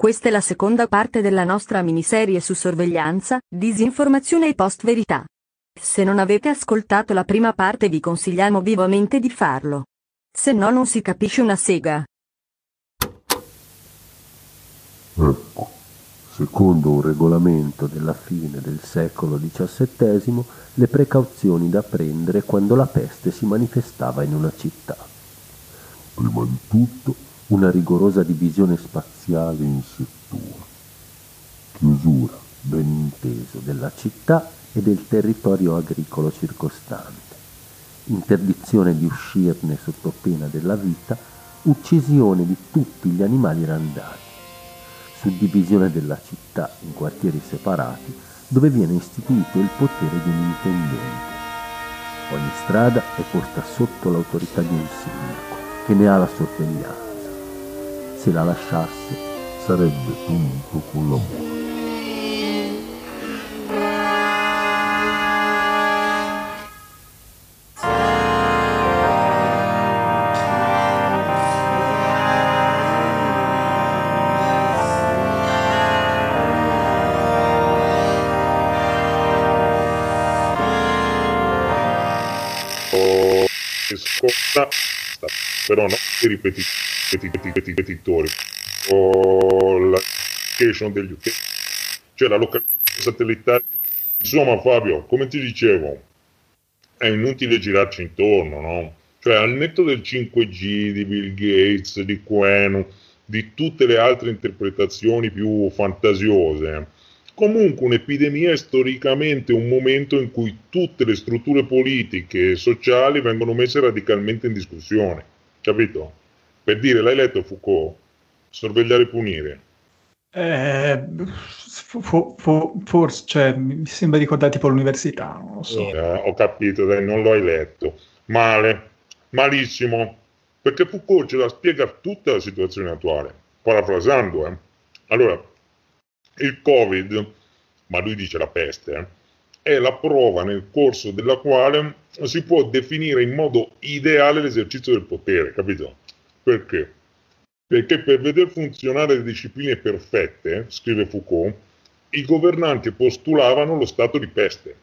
Questa è la seconda parte della nostra miniserie su sorveglianza, disinformazione e post-verità. Se non avete ascoltato la prima parte vi consigliamo vivamente di farlo. Se no non si capisce una sega. Ecco, secondo un regolamento della fine del secolo XVII, le precauzioni da prendere quando la peste si manifestava in una città. Prima di tutto, una rigorosa divisione spaziale in settori. Chiusura, ben inteso, della città e del territorio agricolo circostante. Interdizione di uscirne sotto pena della vita, uccisione di tutti gli animali randati suddivisione della città in quartieri separati dove viene istituito il potere di un intendente. Ogni strada è posta sotto l'autorità di un sindaco che ne ha la sorveglianza. Se la lasciasse sarebbe punto con scorsa però no i ripeti, ripeti, ripetitori o la location degli utenti cioè la localizzazione satellitare insomma Fabio come ti dicevo è inutile girarci intorno no? cioè al netto del 5G di Bill Gates di Quen di tutte le altre interpretazioni più fantasiose Comunque un'epidemia è storicamente un momento in cui tutte le strutture politiche e sociali vengono messe radicalmente in discussione. Capito? Per dire, l'hai letto Foucault? Sorvegliare e punire. Eh, fo, fo, forse, cioè, mi sembra di ricordare tipo l'università, non lo so. Eh, ho capito, dai, non lo hai letto. Male, malissimo, perché Foucault ce la spiega tutta la situazione attuale, parafrasando. Eh. Allora, il Covid, ma lui dice la peste, eh, è la prova nel corso della quale si può definire in modo ideale l'esercizio del potere, capito? Perché? Perché per veder funzionare le discipline perfette, scrive Foucault, i governanti postulavano lo stato di peste.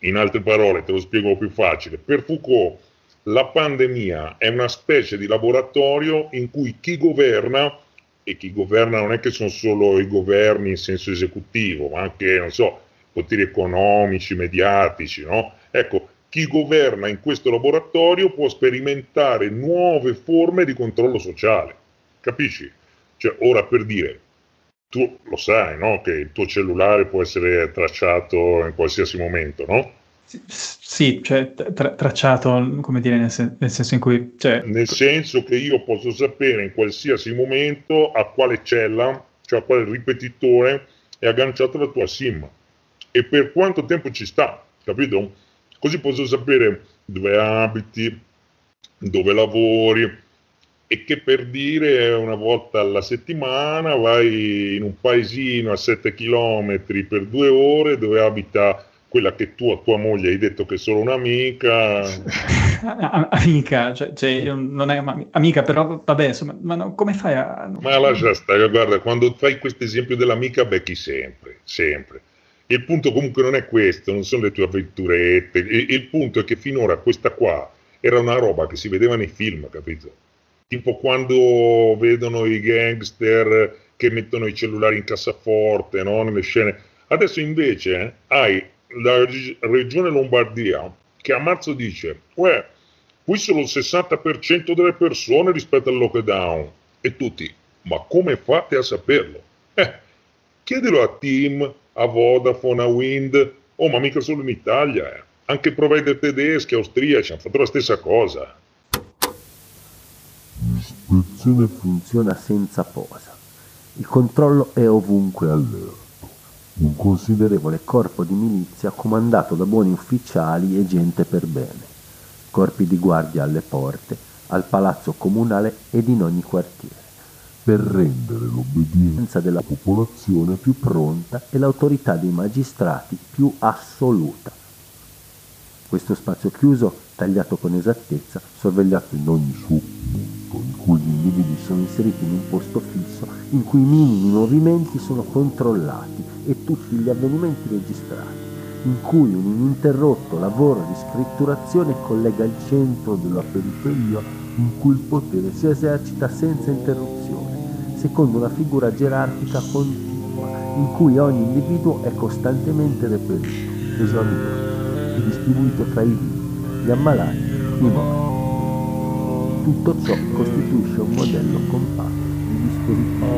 In altre parole, te lo spiego più facile, per Foucault la pandemia è una specie di laboratorio in cui chi governa e chi governa non è che sono solo i governi in senso esecutivo, ma anche, non so, poteri economici, mediatici, no? Ecco, chi governa in questo laboratorio può sperimentare nuove forme di controllo sociale, capisci? Cioè, ora per dire, tu lo sai, no? Che il tuo cellulare può essere tracciato in qualsiasi momento, no? Sì, cioè tra- tracciato, come dire, nel, sen- nel, senso in cui... Cioè... Nel senso che io posso sapere in qualsiasi momento a quale cella, cioè a quale ripetitore è agganciata la tua SIM e per quanto tempo ci sta, capito? Così posso sapere dove abiti, dove lavori e che per dire una volta alla settimana vai in un paesino a 7 km per due ore dove abita quella che tu a tua moglie hai detto che è solo un'amica. amica, cioè, cioè non è amica, però vabbè, insomma, ma no, come fai a... Ma lascia stare, guarda, quando fai questo esempio dell'amica becchi sempre, sempre. Il punto comunque non è questo, non sono le tue avventurette, il, il punto è che finora questa qua era una roba che si vedeva nei film, capito? Tipo quando vedono i gangster che mettono i cellulari in cassaforte, no? Nelle scene. Adesso invece eh, hai la regione Lombardia che a marzo dice, uè, qui sono il 60% delle persone rispetto al lockdown e tutti, ma come fate a saperlo? Eh, chiedilo a Team, a Vodafone, a Wind, oh ma mica solo in Italia, eh. anche provider tedeschi, austriaci hanno fatto la stessa cosa. L'ispezione funziona senza posa, il controllo è ovunque all'euro un considerevole corpo di milizia comandato da buoni ufficiali e gente per bene, corpi di guardia alle porte, al palazzo comunale ed in ogni quartiere, per rendere l'obbedienza della popolazione più pronta e l'autorità dei magistrati più assoluta. Questo spazio chiuso, tagliato con esattezza, sorvegliato in ogni suo punto, in cui gli DVD sono inseriti in un posto fisso in cui i minimi movimenti sono controllati e tutti gli avvenimenti registrati, in cui un ininterrotto lavoro di scritturazione collega il centro della periferia in cui il potere si esercita senza interruzione, secondo una figura gerarchica continua, in cui ogni individuo è costantemente reperito, esaminato e distribuito tra i vivi, gli ammalati, i morti. Tutto ciò costituisce un modello compatto di dispositivo.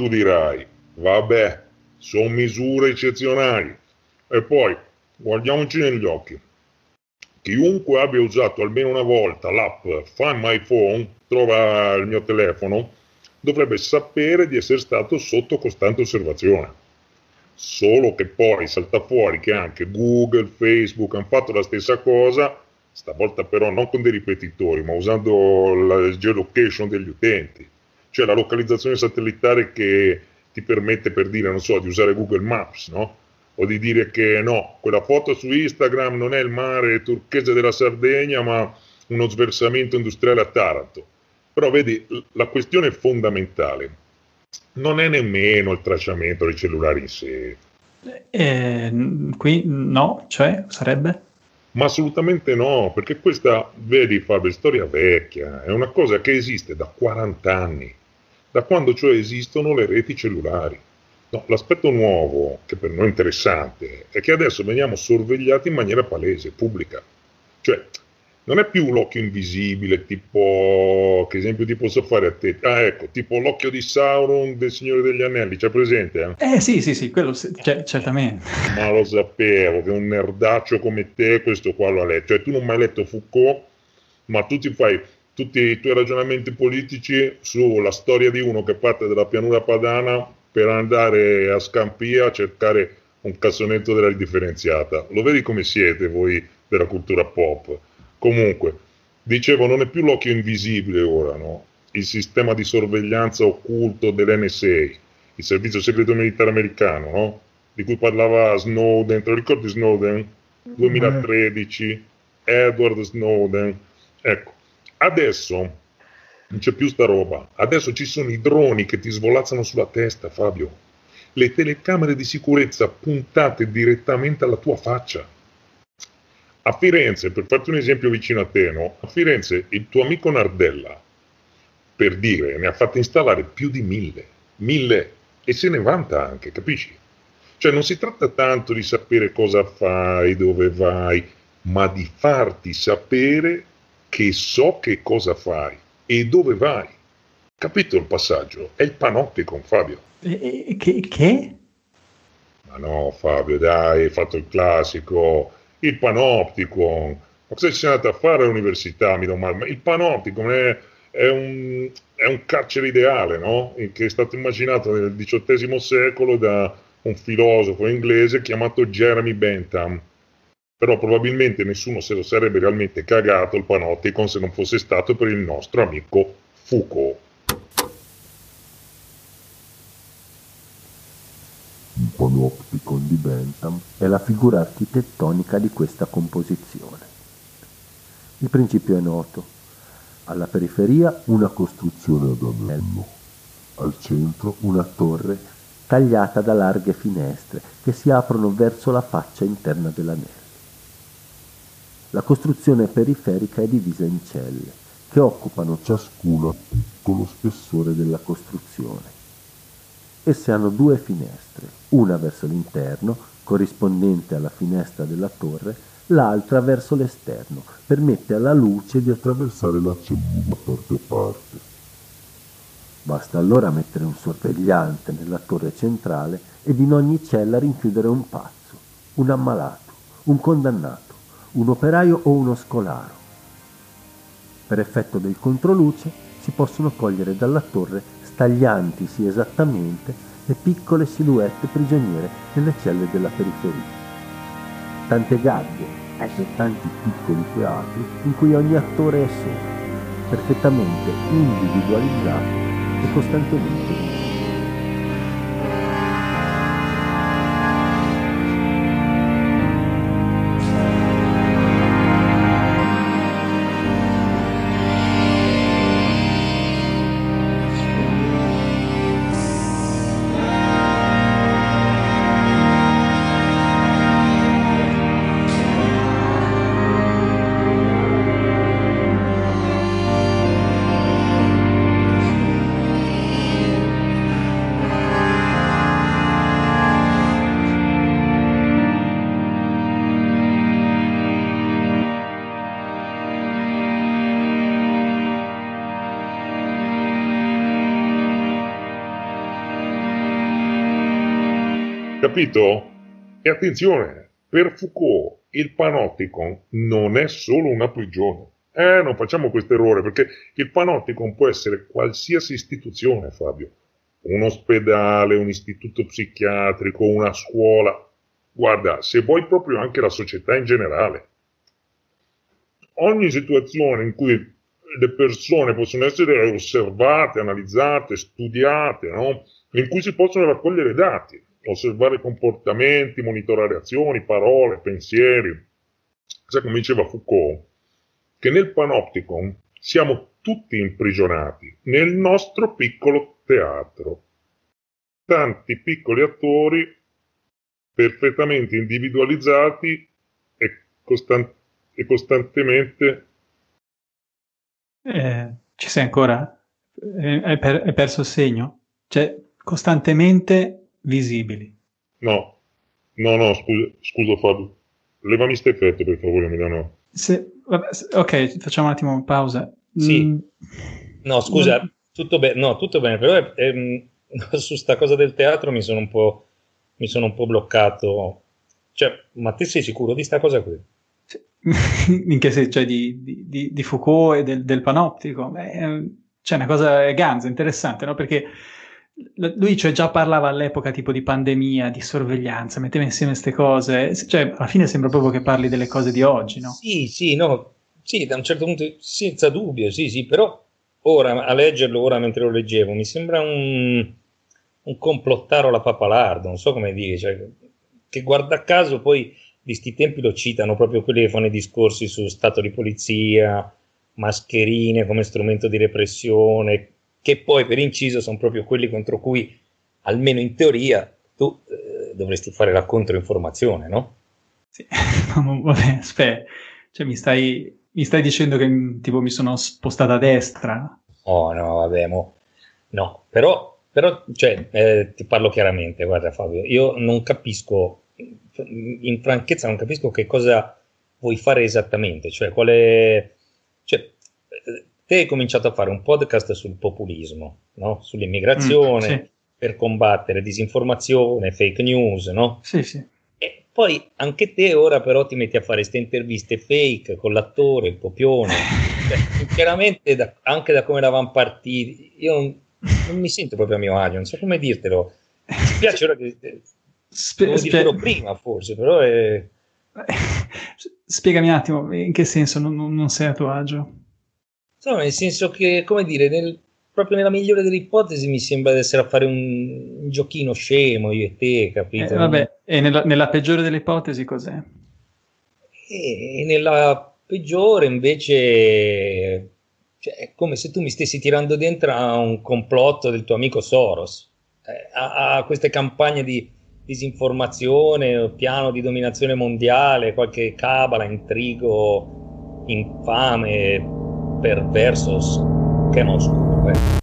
Tu dirai, vabbè, sono misure eccezionali. E poi, guardiamoci negli occhi. Chiunque abbia usato almeno una volta l'app Find My Phone, trova il mio telefono, dovrebbe sapere di essere stato sotto costante osservazione. Solo che poi salta fuori che anche Google, Facebook hanno fatto la stessa cosa, stavolta però non con dei ripetitori, ma usando la geolocation degli utenti cioè la localizzazione satellitare che ti permette per dire, non so, di usare Google Maps, no? O di dire che no, quella foto su Instagram non è il mare turchese della Sardegna, ma uno sversamento industriale a Taranto. Però vedi, la questione fondamentale non è nemmeno il tracciamento dei cellulari in sé. Eh, qui no, cioè sarebbe? Ma assolutamente no, perché questa, vedi Fabio, è storia vecchia, è una cosa che esiste da 40 anni da quando cioè esistono le reti cellulari. No, l'aspetto nuovo, che per noi è interessante, è che adesso veniamo sorvegliati in maniera palese, pubblica. Cioè, non è più l'occhio invisibile, tipo, che esempio ti posso fare a te? Ah, ecco, tipo l'occhio di Sauron del Signore degli Anelli, c'è presente? Eh, eh sì, sì, sì, quello sì, cioè, certamente. Ma lo sapevo, che un nerdaccio come te questo qua lo ha letto. Cioè, tu non hai mai letto Foucault, ma tu ti fai tutti i tuoi ragionamenti politici sulla storia di uno che parte dalla pianura padana per andare a Scampia a cercare un cassonetto della differenziata. Lo vedi come siete voi della cultura pop? Comunque, dicevo, non è più l'occhio invisibile ora, no? Il sistema di sorveglianza occulto dell'NSA, il servizio segreto militare americano, no? Di cui parlava Snowden, te lo ricordi Snowden? 2013, Edward Snowden. Ecco, Adesso non c'è più sta roba. Adesso ci sono i droni che ti svolazzano sulla testa, Fabio. Le telecamere di sicurezza puntate direttamente alla tua faccia. A Firenze, per farti un esempio vicino a te, no? A Firenze il tuo amico Nardella, per dire, ne ha fatte installare più di mille. Mille. E se ne vanta anche, capisci? Cioè non si tratta tanto di sapere cosa fai, dove vai, ma di farti sapere che so che cosa fai e dove vai. Capito il passaggio? È il panopticon, Fabio. E, che, che? Ma no, Fabio, dai, hai fatto il classico. Il panopticon. Ma cosa ci sei andato a fare all'università? Mi domando. Ma il panopticon è, è, un, è un carcere ideale, no? Che è stato immaginato nel XVIII secolo da un filosofo inglese chiamato Jeremy Bentham però probabilmente nessuno se lo sarebbe realmente cagato il Panopticon se non fosse stato per il nostro amico Foucault. Il Panopticon di Bentham è la figura architettonica di questa composizione. Il principio è noto. Alla periferia una costruzione ad anello, al centro una torre tagliata da larghe finestre che si aprono verso la faccia interna dell'anello. La costruzione periferica è divisa in celle, che occupano ciascuna tutto lo spessore della costruzione. Esse hanno due finestre, una verso l'interno, corrispondente alla finestra della torre, l'altra verso l'esterno, permette alla luce di attraversare la cellula da parte a parte. Basta allora mettere un sorvegliante nella torre centrale ed in ogni cella rinchiudere un pazzo, un ammalato, un condannato un operaio o uno scolaro. Per effetto del controluce si possono cogliere dalla torre stagliantisi esattamente le piccole silhouette prigioniere nelle celle della periferia. Tante gabbie e tanti piccoli teatri in cui ogni attore è solo, perfettamente individualizzato e costantemente Capito? E attenzione, per Foucault il panopticon non è solo una prigione. Eh, non facciamo questo errore perché il panopticon può essere qualsiasi istituzione, Fabio. Un ospedale, un istituto psichiatrico, una scuola. Guarda, se vuoi proprio anche la società in generale. Ogni situazione in cui le persone possono essere osservate, analizzate, studiate, no? in cui si possono raccogliere dati osservare comportamenti, monitorare azioni, parole, pensieri. Sai come diceva Foucault? Che nel panopticon siamo tutti imprigionati nel nostro piccolo teatro. Tanti piccoli attori perfettamente individualizzati e, costan- e costantemente... Eh, ci sei ancora? Hai, per- perso il segno? Cioè, costantemente visibili. No, no, no, scusa, scusa Fabio. Levami sto effetto per favore, Milano. Se, vabbè, ok, facciamo un attimo pausa. Sì. Mm. No, scusa, mm. tutto, be- no, tutto bene, però ehm, su sta cosa del teatro mi sono un po', mi sono un po' bloccato. Cioè, ma te sei sicuro di sta cosa qui? In che senso? Cioè di, di, di, Foucault e del, del panoptico? Beh, c'è cioè, una cosa ganza, interessante, no? Perché lui cioè, già parlava all'epoca tipo di pandemia, di sorveglianza, metteva insieme queste cose, cioè alla fine sembra proprio che parli delle cose di oggi, no? Sì, sì, no, sì, da un certo punto, senza dubbio, sì, sì, però ora a leggerlo, ora mentre lo leggevo, mi sembra un, un complottaro alla papalardo, non so come dire, cioè, che guarda caso poi di sti tempi lo citano proprio quelli che fanno i discorsi su stato di polizia, mascherine come strumento di repressione, che poi per inciso sono proprio quelli contro cui, almeno in teoria, tu eh, dovresti fare la controinformazione, no? Sì, vabbè, aspetta, cioè mi stai, mi stai dicendo che tipo mi sono spostata a destra? Oh no, vabbè, mo... no, però, però cioè, eh, ti parlo chiaramente, guarda Fabio, io non capisco, in franchezza non capisco che cosa vuoi fare esattamente, cioè quale... Cioè, te hai cominciato a fare un podcast sul populismo, no? sull'immigrazione, mm, sì. per combattere disinformazione, fake news, no? Sì, sì. E poi anche te ora però ti metti a fare queste interviste fake con l'attore, il copione. cioè, chiaramente da, anche da come eravamo partiti, io non, non, mi sento proprio a mio agio, non so come dirtelo. Mi spiace ora che... Spe- devo spie- dirlo prima forse, però è... Spiegami un attimo, in che senso non, non sei a tuo agio? Insomma, nel senso che, come dire, nel, proprio nella migliore delle ipotesi mi sembra di essere a fare un, un giochino scemo io e te, capito? Eh, vabbè, e nella, nella, peggiore delle ipotesi cos'è? E nella peggiore invece cioè, è come se tu mi stessi tirando dentro a un complotto del tuo amico Soros, eh, a, a, queste campagne di disinformazione, piano di dominazione mondiale, qualche cabala, intrigo infame, perversos que nos cubren.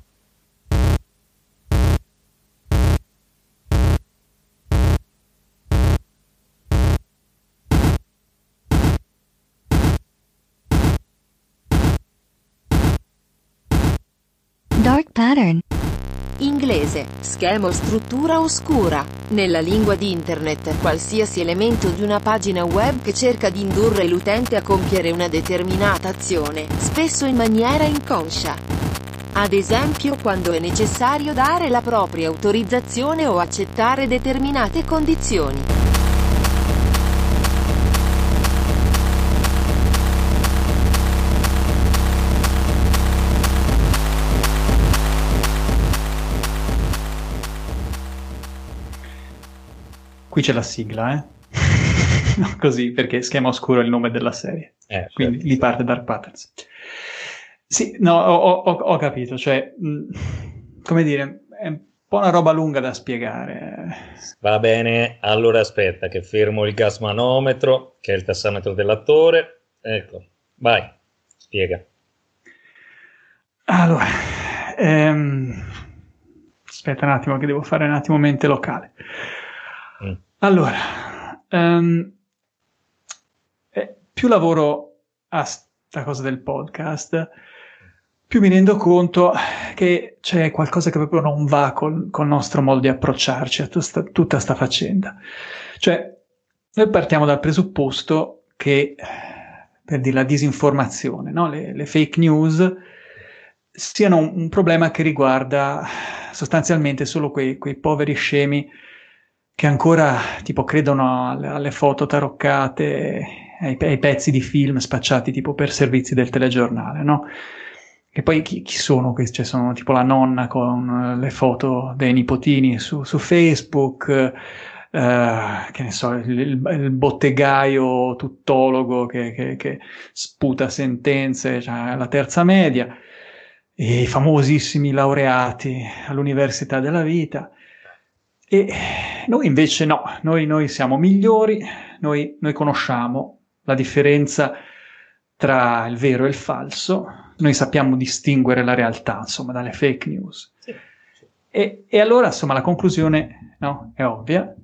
Schema o struttura oscura. Nella lingua di Internet, qualsiasi elemento di una pagina web che cerca di indurre l'utente a compiere una determinata azione, spesso in maniera inconscia. Ad esempio quando è necessario dare la propria autorizzazione o accettare determinate condizioni. Qui c'è la sigla, eh? no, così, perché Schema Oscuro è il nome della serie. Eh, Quindi certo, lì sì. parte Dark Patterns. Sì, no, ho, ho- ho capito, cioè, mh, come dire, è un po' una roba lunga da spiegare. Va bene, allora aspetta che fermo il gas manometro, che è il tassametro dell'attore. Ecco, vai, spiega. Allora, ehm, aspetta un attimo che devo fare un attimo mente locale. Mm. Allora, ehm, eh, più lavoro a sta cosa del podcast, più mi rendo conto che c'è qualcosa che proprio non va col, col nostro modo di approcciarci a tutta, tutta sta faccenda. Cioè, noi partiamo dal presupposto che, per dire la disinformazione, no? le, le fake news, siano un, un problema che riguarda sostanzialmente solo quei, quei poveri scemi che ancora tipo credono alle, alle foto taroccate, ai, ai pezzi di film spacciati tipo per servizi del telegiornale, no? E poi chi, chi sono questi? Cioè, sono tipo la nonna con eh, le foto dei nipotini su, su Facebook, eh, che ne so, il, il- bottegaio tuttologo che, che- che sputa sentenze, cioè la terza media, i famosissimi laureati all'università della vita. E noi invece no, noi, noi siamo migliori, noi, noi conosciamo la differenza tra il vero e il falso, noi sappiamo distinguere la realtà, insomma, dalle fake news. Sì, sì. E, e allora, insomma, la conclusione no, è ovvia.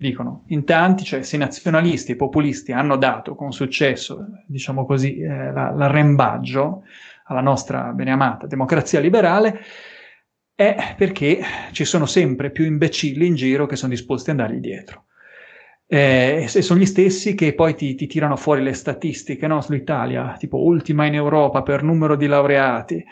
Dicono in tanti, cioè se i nazionalisti e i populisti hanno dato con successo, diciamo così, eh, la- l'arrembaggio alla nostra beneamata democrazia liberale, è perché ci sono sempre più imbecilli in giro che sono disposti ad andargli dietro. Eh, e sono gli stessi che poi ti, ti tirano fuori le statistiche no? sull'Italia, tipo ultima in Europa per numero di laureati,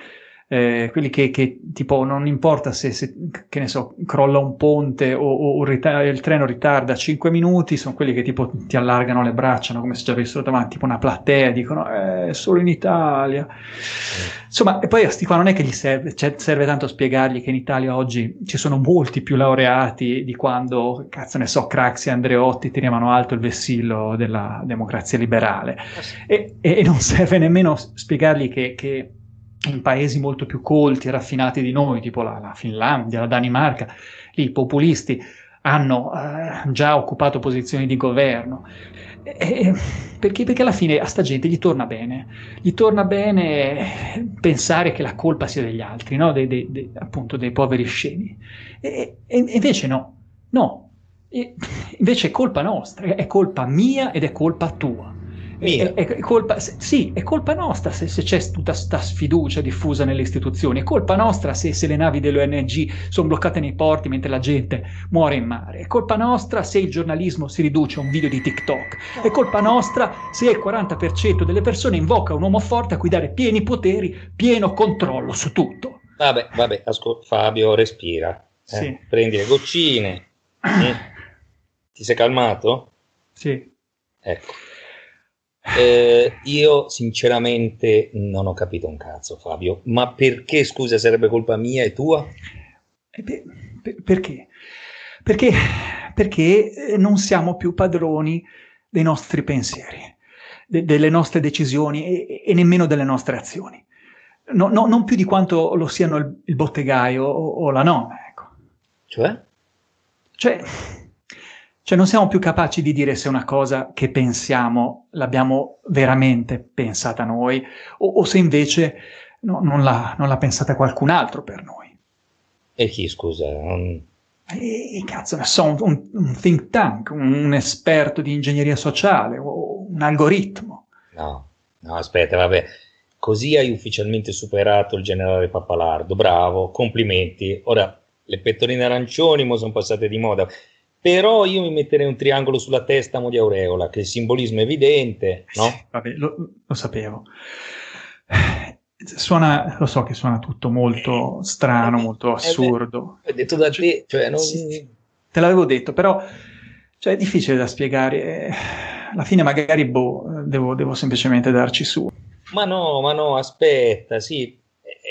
eh, quelli che, che, tipo non importa se, se, che ne so, crolla un ponte o, o un rita- il treno ritarda 5 minuti, sono quelli che tipo ti allargano le braccia, no? come se ci avessero davanti tipo una platea, dicono eh, solo in Italia. Insomma, e poi a sti qua non è che gli serve, cioè, serve tanto spiegargli che in Italia oggi ci sono molti più laureati di quando, cazzo ne so, Craxi e Andreotti tiravano alto il vessillo della democrazia liberale. E, e non serve nemmeno spiegargli che, che in paesi molto più colti e raffinati di noi, tipo la, la Finlandia, la Danimarca, i populisti hanno eh, già occupato posizioni di governo. E- perché, perché alla fine a sta gente gli torna bene, gli torna bene pensare che la colpa sia degli altri, no? dei, dei- dei- appunto dei poveri scemi. E- e invece no, no, E- invece è colpa nostra, è colpa mia ed è colpa tua. È, è colpa, sì, è colpa nostra se, se c'è tutta sta sfiducia diffusa nelle istituzioni, è colpa nostra se, se le navi dell'ONG sono bloccate nei porti mentre la gente muore in mare, è colpa nostra se il giornalismo si riduce a un video di TikTok, è colpa nostra se il 40% delle persone invoca un uomo forte a cui dare pieni poteri, pieno controllo su tutto. Vabbè, vabbè, ascol- Fabio, respira. eh. Sì. Prendi le goccine. Mm. Ti sei calmato? Sì. Ecco. Eh, io sinceramente non ho capito un cazzo, Fabio. Ma perché, scusa, sarebbe colpa mia e tua? E beh, per- perché? Perché, perché eh, non siamo più padroni dei nostri pensieri, de- delle nostre decisioni e, e nemmeno delle nostre azioni. No- no- non più di quanto lo siano il, il bottegaio o, o la nonna, ecco. Cioè? Cioè, cioè non siamo più capaci di dire se una cosa che pensiamo l'abbiamo veramente pensata noi o, o se invece no- non, l'ha, non l'ha pensata qualcun altro per noi. E chi, scusa? Non- E cazzo ne so, un, un- think tank, un, un esperto di ingegneria sociale o un algoritmo. No, no, aspetta, vabbè. Così hai ufficialmente superato il generale Pappalardo. Bravo, complimenti. Ora, le pettorine arancioni mo sono passate di moda. Però io mi metterei un triangolo sulla testa mo di aureola, che il simbolismo è evidente, no? Vabbè, lo, lo sapevo. Suona, lo so che suona tutto molto strano, molto assurdo. È detto da te, cioè non... Sì, te l'avevo detto, però cioè, è difficile da spiegare. Alla fine magari boh, devo, devo semplicemente darci su. Ma no, ma no, aspetta, sì,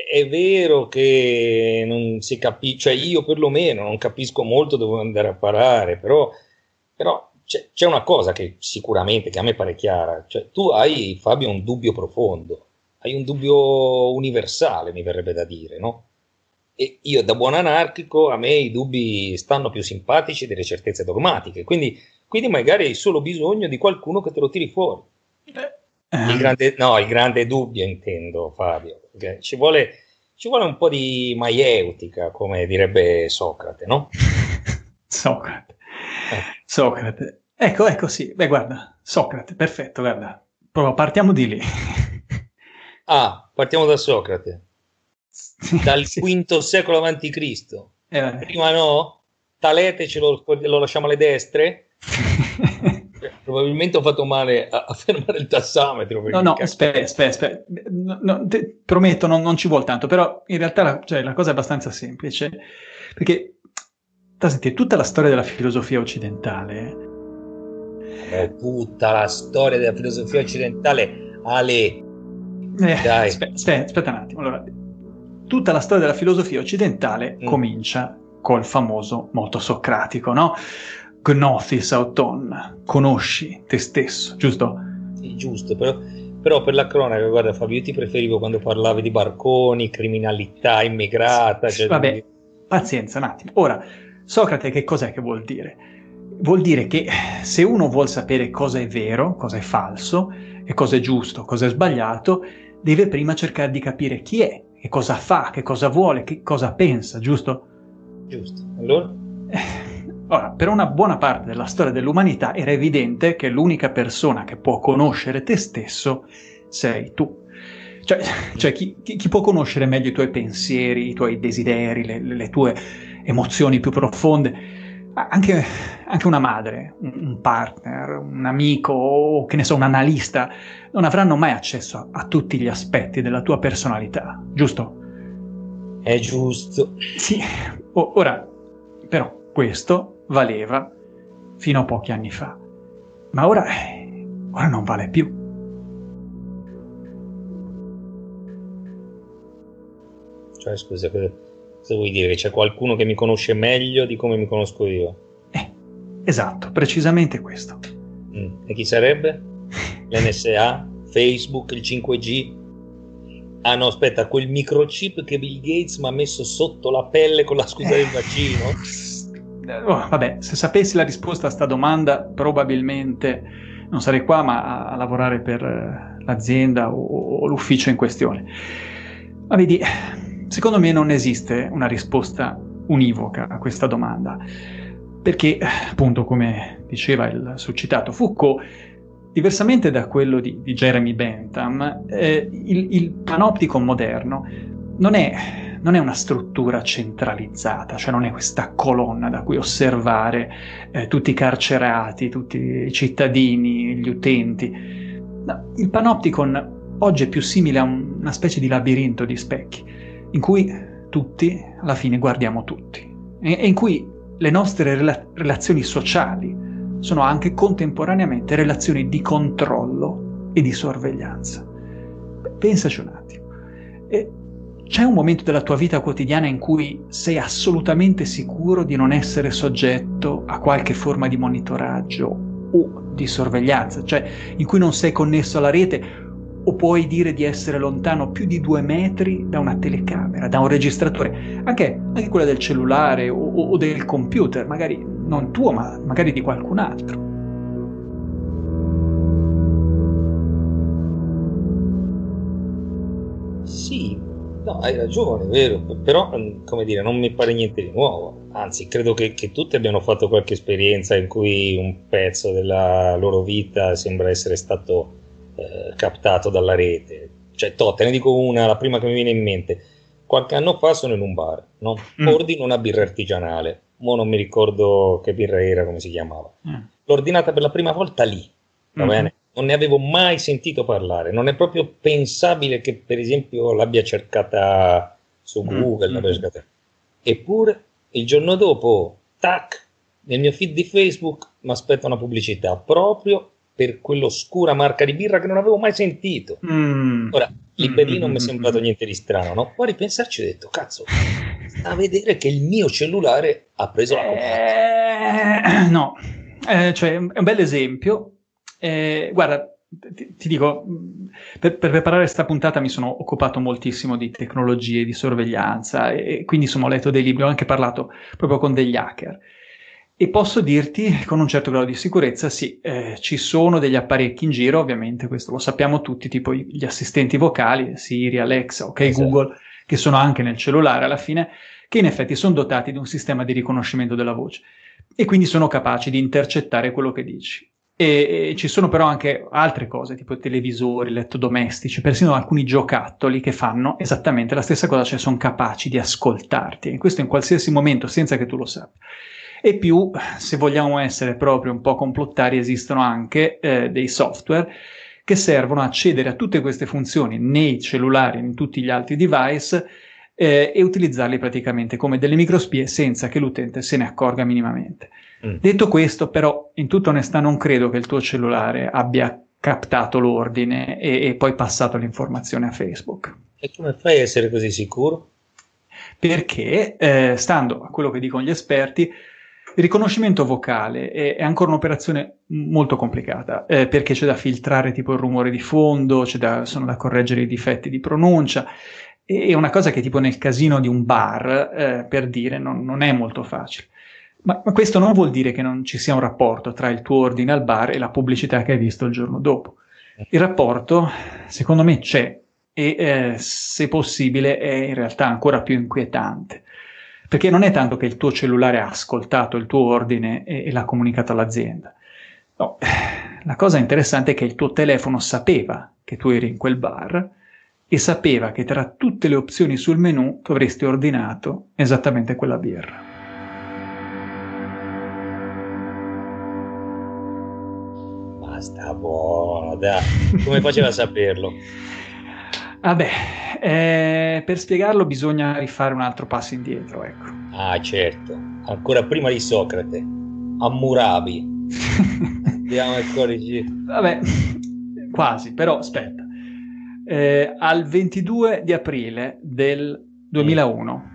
è, vero che non si capisce, cioè io perlomeno non capisco molto dove andare a parare, però, però c'è, c'è, una cosa che sicuramente, che a me pare chiara, cioè tu hai, Fabio, un dubbio profondo, hai un dubbio universale, mi verrebbe da dire, no? E io da buon anarchico, a me i dubbi stanno più simpatici delle certezze dogmatiche, quindi, quindi magari hai solo bisogno di qualcuno che te lo tiri fuori. Il grande, no, il grande dubbio intendo, Fabio, ci vuole, ci vuole un po' di maieutica, come direbbe Socrate, no? Socrate. Eh. Socrate. Ecco, ecco, sì. Beh, guarda, Socrate, perfetto, guarda. Però partiamo di lì. ah, partiamo da Socrate. Dal sì. V secolo Cristo. Eh, Prima no? Talete ce lo, lo lasciamo alle destre? probabilmente ho fatto male a, a fermare il tassametro. No, no, aspetta, aspetta, aspetta. No, no, prometto, non, non, ci vuole tanto, però in realtà la, cioè, la cosa è abbastanza semplice, perché senti, tutta la storia della filosofia occidentale... Eh, tutta la storia della filosofia occidentale, Ale... Eh, Dai. Aspetta, aspetta, aspetta, un attimo. Allora, tutta la storia della filosofia occidentale mm. comincia col famoso moto socratico, no? Gnosis auton, conosci te stesso, giusto? Sì, giusto, però, però, per la cronaca, guarda Fabio, io ti preferivo quando parlavi di barconi, criminalità immigrata. Cioè Vabbè, pazienza un attimo. Ora, Socrate che cos'è che vuol dire? Vuol dire che se uno vuol sapere cosa è vero, cosa è falso, e cosa è giusto, cosa è sbagliato, deve prima cercare di capire chi è, che cosa fa, che cosa vuole, che cosa pensa, giusto? Giusto. Allora? Ora, per una buona parte della storia dell'umanità era evidente che l'unica persona che può conoscere te stesso sei tu. Cioè, cioè chi, chi, chi, può conoscere meglio i tuoi pensieri, i tuoi desideri, le, le tue emozioni più profonde? Anche, anche, una madre, un partner, un amico o che ne so, un analista non avranno mai accesso a, a tutti gli aspetti della tua personalità, giusto? È giusto. Sì, o, ora, però, questo valeva fino a pochi anni fa. Ma ora, ora non vale più. Cioè, scusa, cosa vuoi dire? C'è qualcuno che mi conosce meglio di come mi conosco io? Eh, esatto, precisamente questo. Mm. E chi sarebbe? L'NSA? Facebook? Il 5G? Ah no, aspetta, quel microchip che Bill Gates mi ha messo sotto la pelle con la scusa del vaccino? oh, vabbè, se sapessi la risposta a sta domanda, probabilmente non sarei qua, ma a, a lavorare per eh, l'azienda o, o l'ufficio in questione. Ma vedi, secondo me non esiste una risposta univoca a questa domanda, perché, appunto, come diceva il suscitato Foucault, diversamente da quello di, di Jeremy Bentham, eh, il, il panopticon moderno non è non è una struttura centralizzata, cioè non è questa colonna da cui osservare eh, tutti i carcerati, tutti i cittadini, gli utenti. No, il panopticon oggi è più simile a una specie di labirinto di specchi, in cui tutti, alla fine, guardiamo tutti, e, e in cui le nostre rela- relazioni sociali sono anche contemporaneamente relazioni di controllo e di sorveglianza. Pensaci un attimo. E c'è un momento della tua vita quotidiana in cui sei assolutamente sicuro di non essere soggetto a qualche forma di monitoraggio o di sorveglianza, cioè in cui non sei connesso alla rete o puoi dire di essere lontano più di due metri da una telecamera, da un registratore, anche, anche quella del cellulare o, o del computer, magari non tuo, ma magari di qualcun altro. No, hai ragione, è vero, però mm, come dire, non mi pare niente di nuovo, anzi credo che, che, tutti abbiano fatto qualche esperienza in cui un pezzo della loro vita sembra essere stato eh, captato dalla rete. Cioè, to, te ne dico una, la prima che mi viene in mente. Qualche anno fa sono in un bar, no? mm. ordino una birra artigianale, mo non mi ricordo che birra era, come si chiamava. Mm. L'ho ordinata per la prima volta lì, va mm. bene? Non ne avevo mai sentito parlare, non è proprio pensabile che per esempio l'abbia cercata su mm, Google, mm, l'abbia cercata. eppure il giorno dopo, tac, nel mio feed di Facebook mi aspetta una pubblicità proprio per quell'oscura marca di birra che non avevo mai sentito. Mm. Ora, lì per lì non mi è sembrato niente di strano, no? Poi ripensarci ho detto, cazzo, sta a vedere che il mio cellulare ha preso la comanda. Eh, no, eh, cioè è un bel esempio. Eh, guarda, ti, ti, dico, per, per preparare questa puntata mi sono occupato moltissimo di tecnologie, di sorveglianza e quindi insomma ho letto dei libri, ho anche parlato proprio con degli hacker. E posso dirti con un certo grado di sicurezza, sì, eh, ci sono degli apparecchi in giro, ovviamente questo lo sappiamo tutti, tipo gli assistenti vocali, Siri, Alexa, ok, esatto. Google, che sono anche nel cellulare alla fine, che in effetti sono dotati di un sistema di riconoscimento della voce e quindi sono capaci di intercettare quello che dici. E, e ci sono però anche altre cose, tipo televisori, elettrodomestici, persino alcuni giocattoli che fanno esattamente la stessa cosa, cioè sono capaci di ascoltarti, e questo in qualsiasi momento senza che tu lo sappia. E più, se vogliamo essere proprio un po' complottari, esistono anche eh, dei software che servono a accedere a tutte queste funzioni nei cellulari, in tutti gli altri device eh, e utilizzarli praticamente come delle microspie senza che l'utente se ne accorga minimamente. Mm. Detto questo, però, in tutta onestà non credo che il tuo cellulare abbia captato l'ordine e, e poi passato l'informazione a Facebook. E come fai a essere così sicuro? Perché, eh, stando a quello che dicono gli esperti, il riconoscimento vocale è, è ancora un'operazione molto complicata eh, perché c'è da filtrare tipo il rumore di fondo, da, sono da correggere i difetti di pronuncia. È una cosa che tipo nel casino di un bar, eh, per dire, non, non, è molto facile. Ma, ma, questo non vuol dire che non ci sia un rapporto tra il tuo ordine al bar e la pubblicità che hai visto il giorno dopo. Il rapporto, secondo me, c'è e eh, se possibile è in realtà ancora più inquietante. Perché non è tanto che il tuo cellulare ha ascoltato il tuo ordine e, e l'ha comunicato all'azienda. No, la cosa interessante è che il tuo telefono sapeva che tu eri in quel bar e sapeva che tra tutte le opzioni sul menu tu avresti ordinato esattamente quella birra. Basta buono, dai. Come faceva a saperlo? Vabbè, eh, per spiegarlo bisogna rifare un altro passo indietro, ecco. Ah, certo. Ancora prima di Socrate. Hammurabi. Andiamo al codice. Vabbè, quasi, però aspetta. Eh, al 22 di aprile del 2001,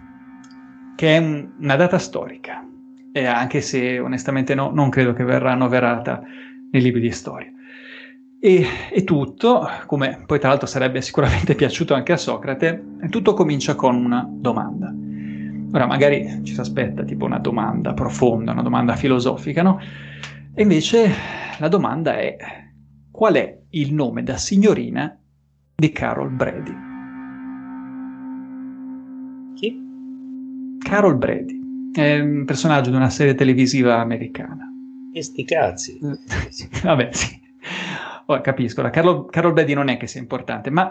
che è un, una data storica, eh, anche se onestamente no, non credo che verrà annoverata nei libri di storia. E, e, tutto, come poi tra l'altro sarebbe sicuramente piaciuto anche a Socrate, tutto comincia con una domanda. Ora magari ci si aspetta tipo una domanda profonda, una domanda filosofica, no? E invece la domanda è qual è il nome da signorina di Carol Brady? Chi? Carol Brady, è un personaggio di una serie televisiva americana. E sti cazzi. Vabbè, sì. Oh, capisco, la Carol, Carol Brady non è che sia importante, ma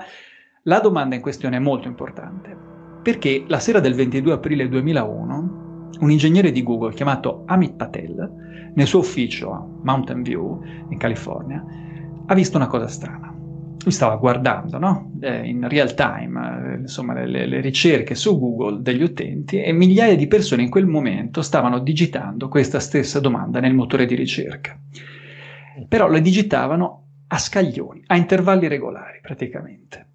la domanda in questione è molto importante, perché la sera del 22 aprile 2001 un ingegnere di Google chiamato Amit Patel, nel suo ufficio a Mountain View, in California, ha visto una cosa strana. Lui stava guardando no? eh, in real time eh, insomma, le, le, ricerche su Google degli utenti e migliaia di persone in quel momento stavano digitando questa stessa domanda nel motore di ricerca. Però le digitavano a scaglioni, a intervalli regolari praticamente.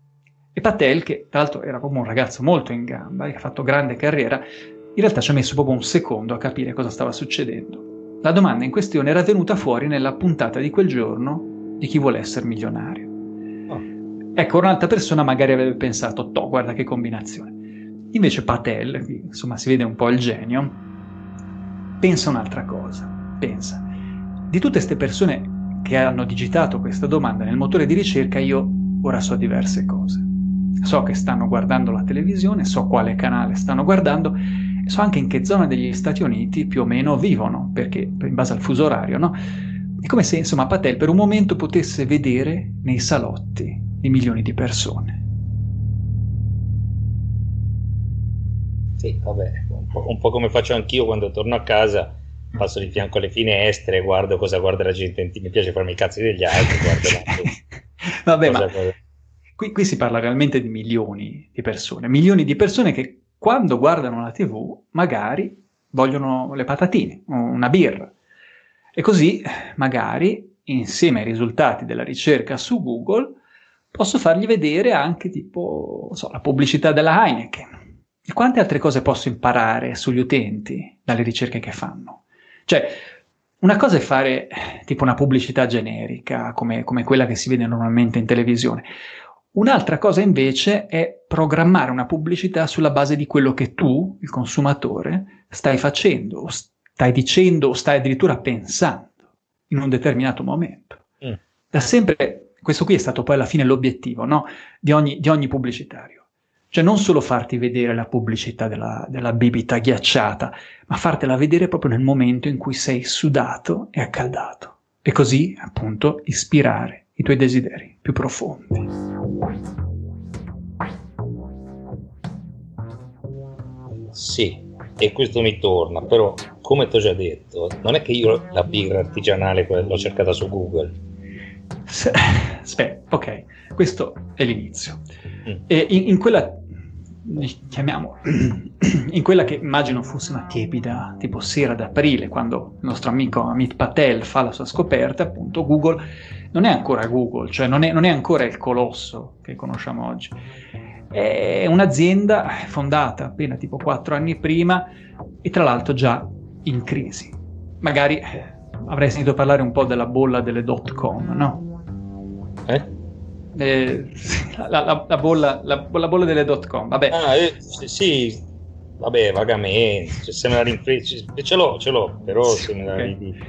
E Patel, che tra l'altro era proprio un ragazzo molto in gamba e ha fatto grande carriera, in realtà ci ha messo proprio un secondo a capire cosa stava succedendo. La domanda in questione era venuta fuori nella puntata di quel giorno di chi vuole essere milionario. Ecco, un'altra persona magari avrebbe pensato, toh, guarda che combinazione. Invece Patel, insomma si vede un po' il genio, pensa un'altra cosa. Pensa, di tutte queste persone che hanno digitato questa domanda nel motore di ricerca, io ora so diverse cose. So che stanno guardando la televisione, so quale canale stanno guardando so anche in che zona degli Stati Uniti più o meno vivono, perché in base al fuso orario, no? È come se, insomma, Patel per un momento potesse vedere nei salotti di milioni di persone. Sì, vabbè, un po', un po', come faccio anch'io quando torno a casa passo di fianco alle finestre, guardo cosa guarda la gente, mi piace farmi i cazzi degli altri, guardo Vabbè, cosa, ma cosa... Qui, qui, si parla realmente di milioni di persone, milioni di persone che quando guardano la TV magari vogliono le patatine, una birra. E così magari, insieme ai risultati della ricerca su Google, posso fargli vedere anche tipo so, la pubblicità della Heineken. E quante altre cose posso imparare sugli utenti dalle ricerche che fanno? Cioè, una cosa è fare tipo una pubblicità generica, come, come quella che si vede normalmente in televisione. Un'altra cosa invece è programmare una pubblicità sulla base di quello che tu, il consumatore, stai facendo, o stai dicendo, o stai addirittura pensando in un determinato momento. Mm. Da sempre, questo qui è stato poi alla fine l'obiettivo no? di, ogni, di, ogni, pubblicitario. Cioè non solo farti vedere la pubblicità della, della bibita ghiacciata, ma fartela vedere proprio nel momento in cui sei sudato e accaldato. E così, appunto, ispirare i tuoi desideri più profondi. Sì, e questo mi torna, però come ti ho già detto, non è che io la birra artigianale l'ho cercata su Google. Aspetta, ok, questo è l'inizio. Mm. E in, in quella chiamiamo, in quella che immagino fosse una tiepida tipo sera d'aprile, quando il nostro amico Amit Patel fa la sua scoperta, appunto Google non è ancora Google, cioè non è, non è ancora il colosso che conosciamo oggi. È un'azienda fondata appena tipo quattro anni prima e tra l'altro già in crisi. Magari avrei sentito parlare un po' della bolla delle dot com, no? Eh? Eh, la, la, la, bolla, la, bolla, delle dot com, vabbè. Ah, eh, sì, vabbè, vagamente, cioè, se me la rinfresci, ce l'ho, ce l'ho, però se me la okay. ridici.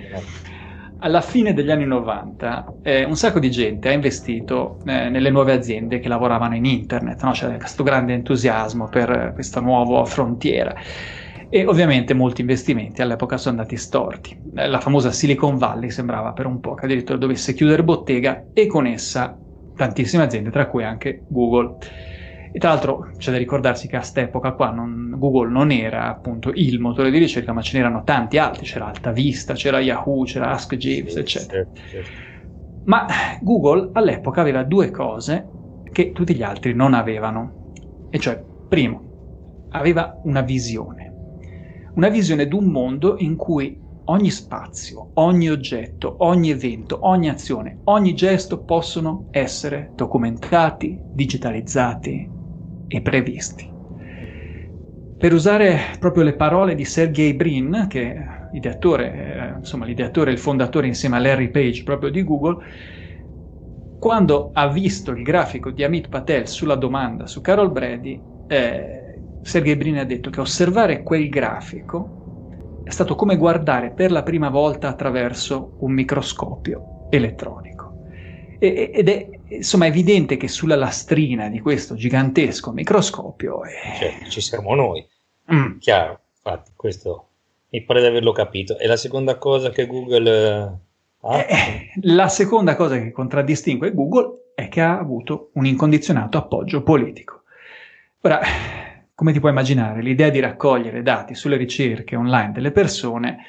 Alla fine degli anni 90 eh, un sacco di gente ha investito eh, nelle nuove aziende che lavoravano in internet, no? c'era questo grande entusiasmo per questa nuova frontiera e ovviamente molti investimenti all'epoca sono andati storti. Eh, la famosa Silicon Valley sembrava per un po' che addirittura dovesse chiudere bottega e con essa tantissime aziende, tra cui anche Google. E tra l'altro c'è da ricordarsi che a quest'epoca qua non, Google non era appunto il motore di ricerca, ma ce n'erano tanti altri, c'era AltaVista, c'era Yahoo, c'era Ask Jeeves, sì, eccetera. Certo, certo. Ma Google all'epoca aveva due cose che tutti gli altri non avevano. E cioè, primo, aveva una visione. Una visione di un mondo in cui ogni spazio, ogni oggetto, ogni evento, ogni azione, ogni gesto possono essere documentati, digitalizzati e previsti. Per usare proprio le parole di Sergey Brin, che è ideatore, eh, insomma, l'ideatore e il fondatore insieme a Larry Page proprio di Google, quando ha visto il grafico di Amit Patel sulla domanda su Carol Brady, eh, Sergey Brin ha detto che osservare quel grafico è stato come guardare per la prima volta attraverso un microscopio elettronico. E, ed è insomma evidente che sulla lastrina di questo gigantesco microscopio è... cioè, ci siamo noi, mm. chiaro, infatti questo mi pare di averlo capito. E la seconda cosa che Google... Ha? Eh, la seconda cosa che contraddistingue Google è che ha avuto un incondizionato appoggio politico. Ora, come ti puoi immaginare, l'idea di raccogliere dati sulle ricerche online delle persone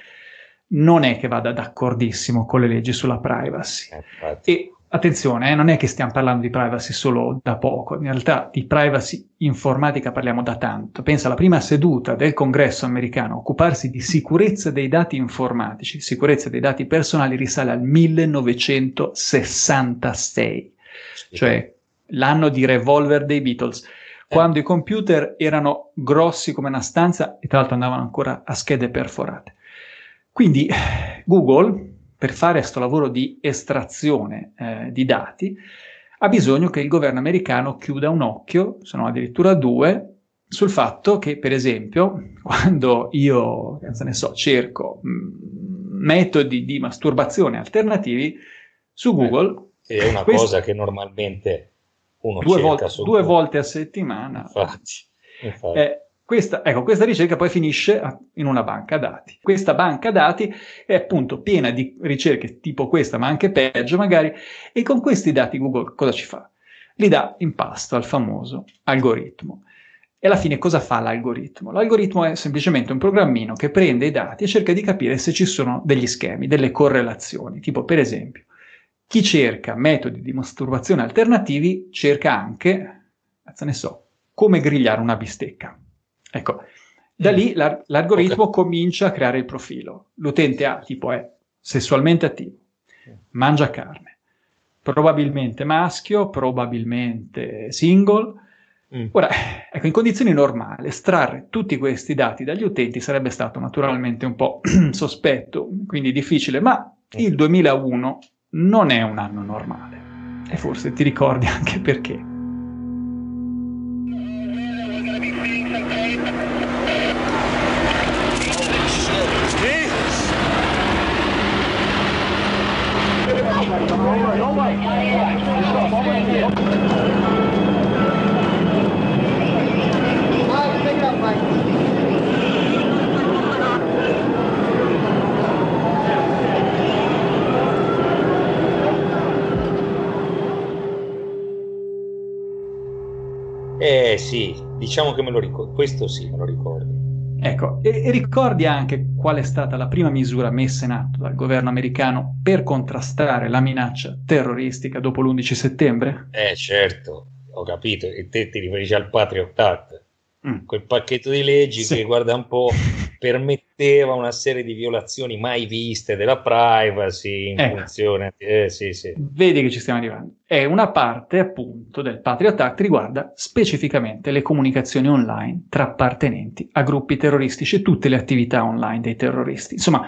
non è che vada d'accordissimo con le leggi sulla privacy. Eh, e attenzione, eh, non è che stiamo parlando di privacy solo da poco, in realtà di privacy informatica parliamo da tanto. Pensa alla prima seduta del congresso americano, occuparsi di sicurezza dei dati informatici, sicurezza dei dati personali risale al 1966, sì. cioè l'anno di revolver dei Beatles quando i computer erano grossi come una stanza e tra l'altro andavano ancora a schede perforate. Quindi Google, per fare questo lavoro di estrazione eh, di dati, ha bisogno che il governo americano chiuda un occhio, se no addirittura due, sul fatto che, per esempio, quando io, ne so, cerco mh, mm, metodi di masturbazione alternativi su Google... Eh, è una questo, cosa che normalmente due, volte, due volte, a settimana. Infatti, infatti. Eh, questa, ecco, questa ricerca poi finisce in una banca dati. Questa banca dati è appunto piena di ricerche tipo questa, ma anche peggio magari, e con questi dati Google cosa ci fa? Li dà in pasto al famoso algoritmo. E alla fine cosa fa l'algoritmo? L'algoritmo è semplicemente un programmino che prende i dati e cerca di capire se ci sono degli schemi, delle correlazioni. Tipo, per esempio, chi cerca metodi di masturbazione alternativi cerca anche, ne so, come grigliare una bistecca. Ecco, da lì l'ar- l'algoritmo okay. comincia a creare il profilo. L'utente A tipo è sessualmente attivo, mangia carne, probabilmente maschio, probabilmente single. Mm. Ora, ecco, in condizioni normali, estrarre tutti questi dati dagli utenti sarebbe stato naturalmente un po' sospetto, quindi difficile, ma il 2001 non è un anno normale. E forse ti ricordi anche perché. Eh sì, diciamo che me lo ricordo, questo sì, me lo ricordo. Ecco, e, e, ricordi anche qual è stata la prima misura messa in atto dal governo americano per contrastare la minaccia terroristica dopo l'11 settembre? Eh certo, ho capito, e te ti riferisci al Patriot Act, mm. quel pacchetto di leggi sì. che guarda un po' permetteva una serie di violazioni mai viste della privacy in ecco. funzione. Eh, sì, sì. Vedi che ci stiamo arrivando. È una parte appunto del Patriot Act riguarda specificamente le comunicazioni online tra appartenenti a gruppi terroristici e tutte le attività online dei terroristi. Insomma,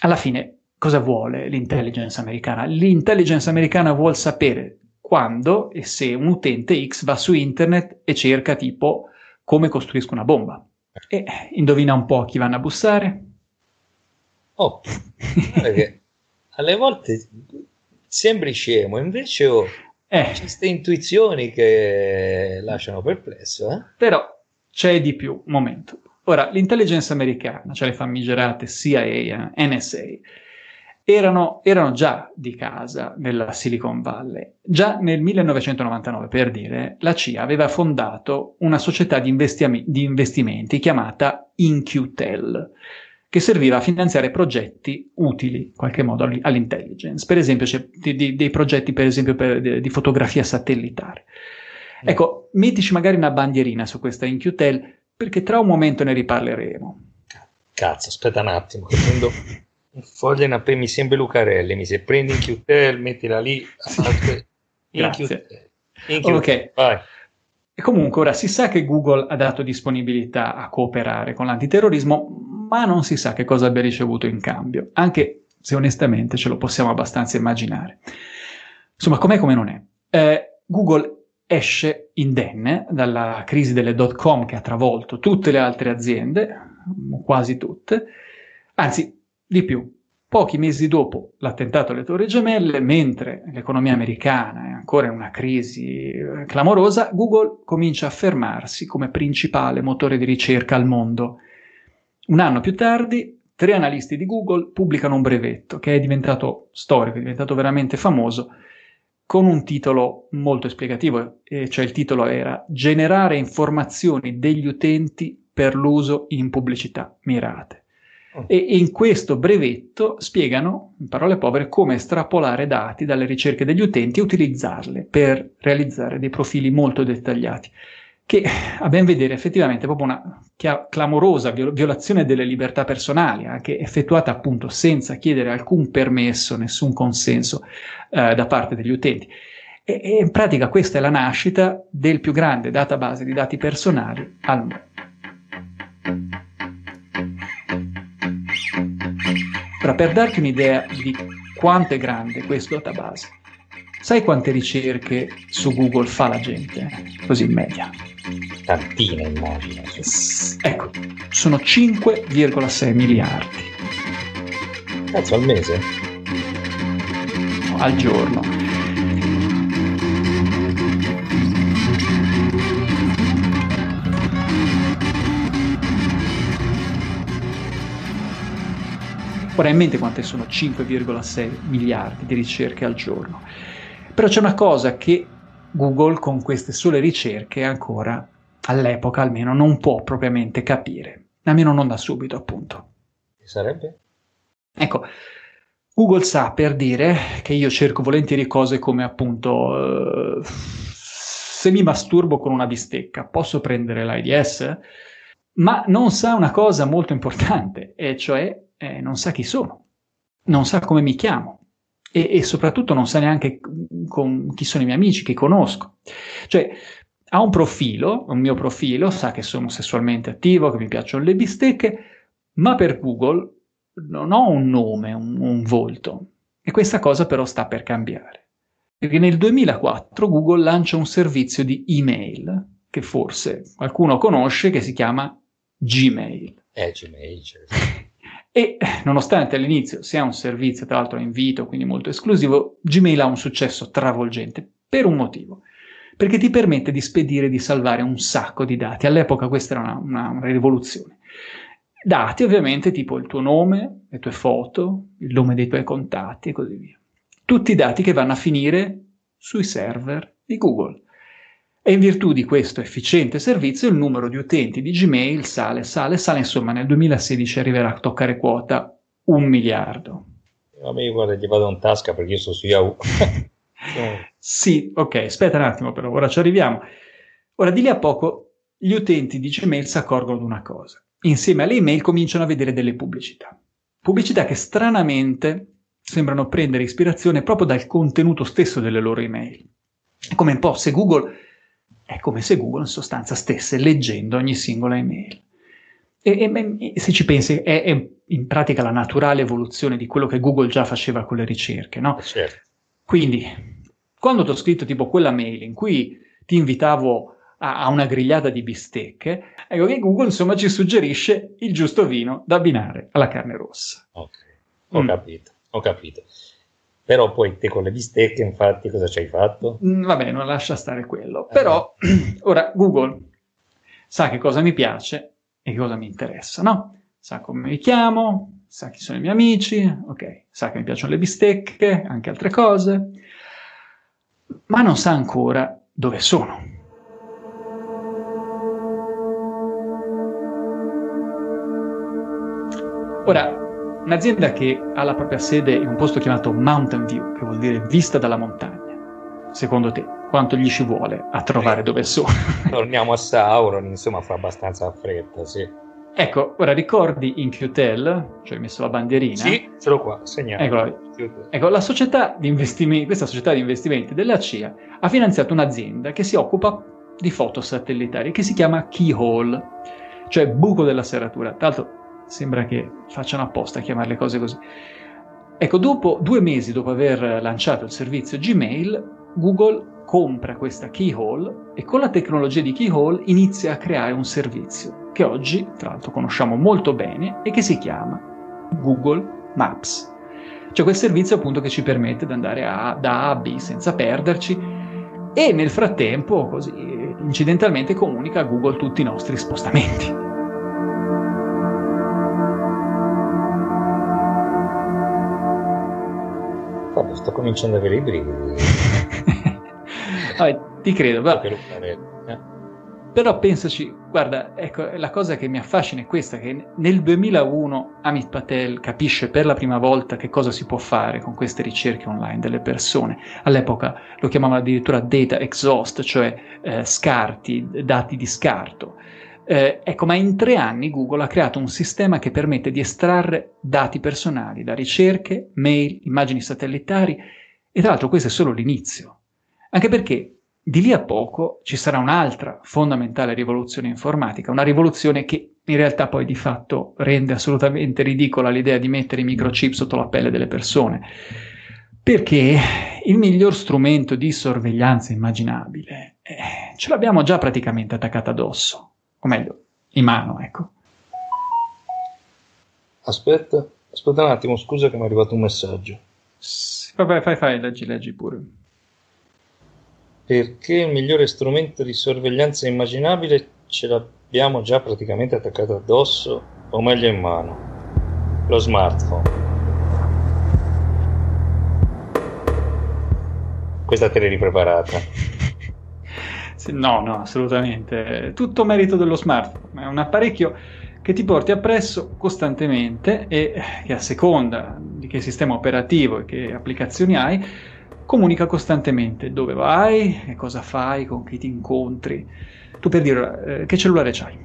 alla fine cosa vuole l'intelligence americana? L'intelligence americana vuole sapere quando e se un utente X va su internet e cerca tipo come costruisco una bomba e indovina un po' chi vanno a bussare? Oh, perché alle volte sembri scemo, invece oh, eh. queste intuizioni che lasciano perplesso. Eh? Però c'è di più, momento. Ora, l'intelligence americana, cioè le famigerate CIA, NSA, erano, erano, già di casa nella Silicon Valley. Già nel 1999, per dire, la CIA aveva fondato una società di, investi- di investimenti chiamata InQtel, che serviva a finanziare progetti utili in qualche modo all'intelligence. Per esempio, c'è di, di, dei progetti per esempio, per, di, fotografia satellitare. Mm. Ecco, mettici magari una bandierina su questa InQtel, perché tra un momento ne riparleremo. Cazzo, aspetta un attimo, che prendo AP mi sembra Lucarelli, mi se prendi in QTEL, mettila lì, in QTEL. In QTEL. Ok, vai. E comunque ora si sa che Google ha dato disponibilità a cooperare con l'antiterrorismo, ma non si sa che cosa abbia ricevuto in cambio, anche se onestamente ce lo possiamo abbastanza immaginare. Insomma, com'è come non è. Eh, Google esce indenne dalla crisi delle dot com che ha travolto tutte le altre aziende, quasi tutte, anzi di più, pochi mesi dopo l'attentato alle Torri Gemelle, mentre l'economia americana è ancora in una crisi eh, clamorosa, Google comincia a affermarsi come principale motore di ricerca al mondo. Un anno più tardi, tre analisti di Google pubblicano un brevetto che è diventato storico, è diventato veramente famoso, con un titolo molto esplicativo, cioè il titolo era Generare informazioni degli utenti per l'uso in pubblicità mirate. E, in questo brevetto spiegano, in parole povere, come estrapolare dati dalle ricerche degli utenti e utilizzarle per realizzare dei profili molto dettagliati, che a ben vedere effettivamente è proprio una clamorosa violazione delle libertà personali, anche effettuata appunto senza chiedere alcun permesso, nessun consenso eh, da parte degli utenti. E, e in pratica questa è la nascita del più grande database di dati personali al mondo. Ora, per darti un'idea di quanto è grande questo database, sai quante ricerche su Google fa la gente? Così in media. Tantine, immagino. Ecco, sono 5,6 miliardi. Cazzo, al mese? al giorno. Ora in mente quante sono 5,6 miliardi di ricerche al giorno. Però c'è una cosa che Google con queste sole ricerche ancora all'epoca almeno non può propriamente capire, almeno non da subito appunto. Che sarebbe? Ecco, Google sa per dire che io cerco volentieri cose come appunto eh, se mi masturbo con una bistecca posso prendere l'AIDS, ma non sa una cosa molto importante, e cioè eh, non sa chi sono, non sa come mi chiamo e, e soprattutto non sa neanche con chi sono i miei amici, chi conosco. Cioè, ha un profilo, un mio profilo, sa che sono sessualmente attivo, che mi piacciono le bistecche, ma per Google non ho un nome, un, un volto. E questa cosa però sta per cambiare. Perché nel 2004 Google lancia un servizio di email che forse qualcuno conosce che si chiama Gmail. Eh, Gmail, certo. E nonostante all'inizio sia un servizio, tra l'altro invito, quindi molto esclusivo, Gmail ha un successo travolgente per un motivo. Perché ti permette di spedire e di salvare un sacco di dati. All'epoca questa era una, una, una rivoluzione. Dati ovviamente tipo il tuo nome, le tue foto, il nome dei tuoi contatti e così via. Tutti i dati che vanno a finire sui server di Google. E in virtù di questo efficiente servizio il numero di utenti di Gmail sale, sale, sale, insomma nel 2016 arriverà a toccare quota un miliardo. Vabbè, io guarda, gli vado in tasca perché io sono su Yahoo. sì, ok, aspetta un attimo però, ora ci arriviamo. Ora, di lì a poco gli utenti di Gmail si accorgono di una cosa insieme alle email cominciano a vedere delle pubblicità. Pubblicità che stranamente sembrano prendere ispirazione proprio dal contenuto stesso delle loro email. È come un po' se Google, è come se Google in sostanza stesse leggendo ogni singola email. E, e, e se ci pensi, è, è, in pratica la naturale evoluzione di quello che Google già faceva con le ricerche, no? Certo. Quindi, quando ti ho scritto tipo quella mail in cui ti invitavo a, una grigliata di bistecche, ecco che Google insomma ci suggerisce il giusto vino da abbinare alla carne rossa. Ok, ho mm. capito, ho capito. Però poi te con le bistecche, infatti, cosa ci hai fatto? Mm, va bene, non lascia stare quello. Eh. Però, ora, Google sa che cosa mi piace e che cosa mi interessa, no? Sa come mi chiamo, sa chi sono i miei amici, ok, sa che mi piacciono le bistecche, anche altre cose, ma non sa ancora dove sono. Ora, un'azienda che ha la propria sede in un posto chiamato Mountain View, che vuol dire vista dalla montagna, secondo te quanto gli ci vuole a trovare dove sono? Torniamo a Sauron, insomma fa abbastanza fretta, sì. Ecco, ora ricordi in Qtel, cioè hai messo la bandierina? Sì, ce l'ho qua, segnato. Ecco, ecco, la società di investimenti, questa società di investimenti della CIA ha finanziato un'azienda che si occupa di foto satellitari, che si chiama Keyhole, cioè buco della serratura. Tra l'altro sembra che facciano apposta a chiamare le cose così. Ecco, dopo due mesi dopo aver lanciato il servizio Gmail, Google compra questa keyhole e con la tecnologia di keyhole inizia a creare un servizio che oggi, tra l'altro, conosciamo molto bene e che si chiama Google Maps. Cioè quel servizio appunto che ci permette di andare a, da A a B senza perderci e nel frattempo, così incidentalmente, comunica a Google tutti i nostri spostamenti. Sto cominciando ad avere i brividi. Vabbè, ti credo, però, eh. però pensaci, guarda, ecco, la cosa che mi affascina è questa, che nel 2001 Amit Patel capisce per la prima volta che cosa si può fare con queste ricerche online delle persone. All'epoca lo chiamavano addirittura data exhaust, cioè eh, scarti, dati di scarto. Eh, ecco, ma in tre anni Google ha creato un sistema che permette di estrarre dati personali da ricerche, mail, immagini satellitari e tra l'altro questo è solo l'inizio. Anche perché di lì a poco ci sarà un'altra fondamentale rivoluzione informatica, una rivoluzione che in realtà poi di fatto rende assolutamente ridicola l'idea di mettere i microchip sotto la pelle delle persone. Perché il miglior strumento di sorveglianza immaginabile eh, ce l'abbiamo già praticamente attaccato addosso, o meglio, in mano, ecco. Aspetta, aspetta un attimo, scusa che mi è arrivato un messaggio. Sì, vabbè, fai, fai, leggi, leggi pure. Perché il migliore strumento di sorveglianza immaginabile ce l'abbiamo già praticamente attaccato addosso, o meglio in mano. Lo smartphone. Questa te l'hai ripreparata. No, no, assolutamente. Tutto merito dello smartphone. È un apparecchio che ti porti appresso costantemente e che a seconda di che sistema operativo e che applicazioni hai, comunica costantemente dove vai, cosa fai, con chi ti incontri. Tu per dire, eh, che cellulare c'hai?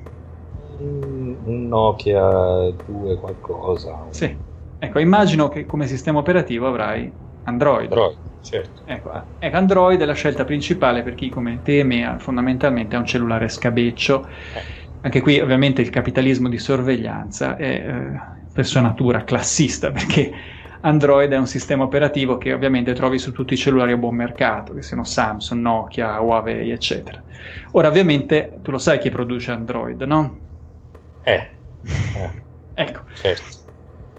Un Nokia 2 qualcosa. Sì. Ecco, immagino che come sistema operativo avrai Android. Android, certo. Ecco, ecco, Android è la scelta principale per chi come te e me fondamentalmente ha un cellulare scabeccio. Eh anche qui ovviamente il capitalismo di sorveglianza è eh, per sua natura classista perché Android è un sistema operativo che ovviamente trovi su tutti i cellulari a buon mercato, che siano Samsung, Nokia, Huawei, eccetera. Ora ovviamente tu lo sai chi produce Android, no? Eh. eh. Ecco. Certo.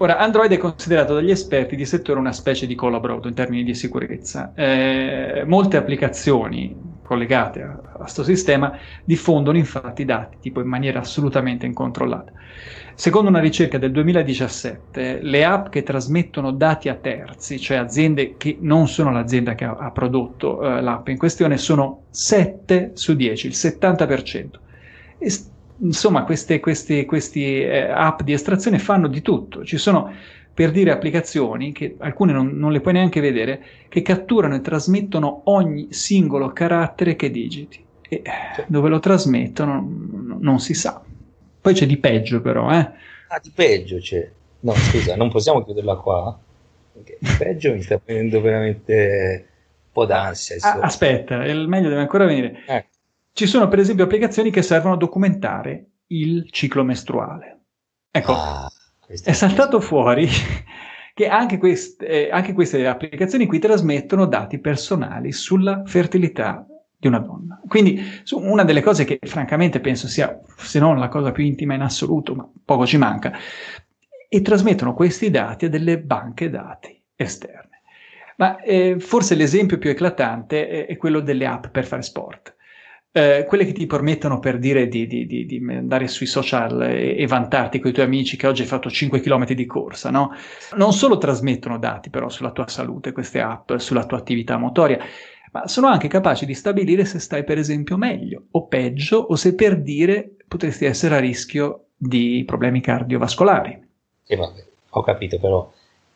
Ora, Android è considerato dagli esperti di settore una specie di collaborato in termini di sicurezza. Eh, molte applicazioni collegate a questo sistema diffondono infatti dati tipo in maniera assolutamente incontrollata. Secondo una ricerca del 2017, le app che trasmettono dati a terzi, cioè aziende che non sono l'azienda che ha, ha prodotto eh, l'app in questione, sono 7 su 10, il 70%. E, insomma, queste, queste, queste eh, app di estrazione fanno di tutto. Ci sono per dire applicazioni che alcune non, non, le puoi neanche vedere, che catturano e trasmettono ogni singolo carattere che digiti. E dove lo trasmettono non, si sa. Poi c'è di peggio, però, eh. Ah, di peggio c'è. No, scusa, non possiamo chiuderla qua. Di peggio mi sta prendendo veramente un po' d'ansia. Ah, aspetta, il meglio deve ancora venire. Eh. Ci sono per esempio applicazioni che servono a documentare il ciclo mestruale. Ecco, ah, è saltato fuori che anche queste, eh, anche queste applicazioni qui trasmettono dati personali sulla fertilità di una donna. Quindi una delle cose che francamente penso sia, se non la cosa più intima in assoluto, ma poco ci manca, e trasmettono questi dati a delle banche dati esterne. Ma eh, forse l'esempio più eclatante è, è quello delle app per fare sport. Eh, quelle che ti permettono per dire di, di, di, di andare sui social e, e, vantarti con i tuoi amici che oggi hai fatto 5 km di corsa, no? Non solo trasmettono dati però sulla tua salute, queste app, sulla tua attività motoria, ma sono anche capaci di stabilire se stai per esempio meglio o peggio o se per dire potresti essere a rischio di problemi cardiovascolari. Sì, vabbè, ho capito però,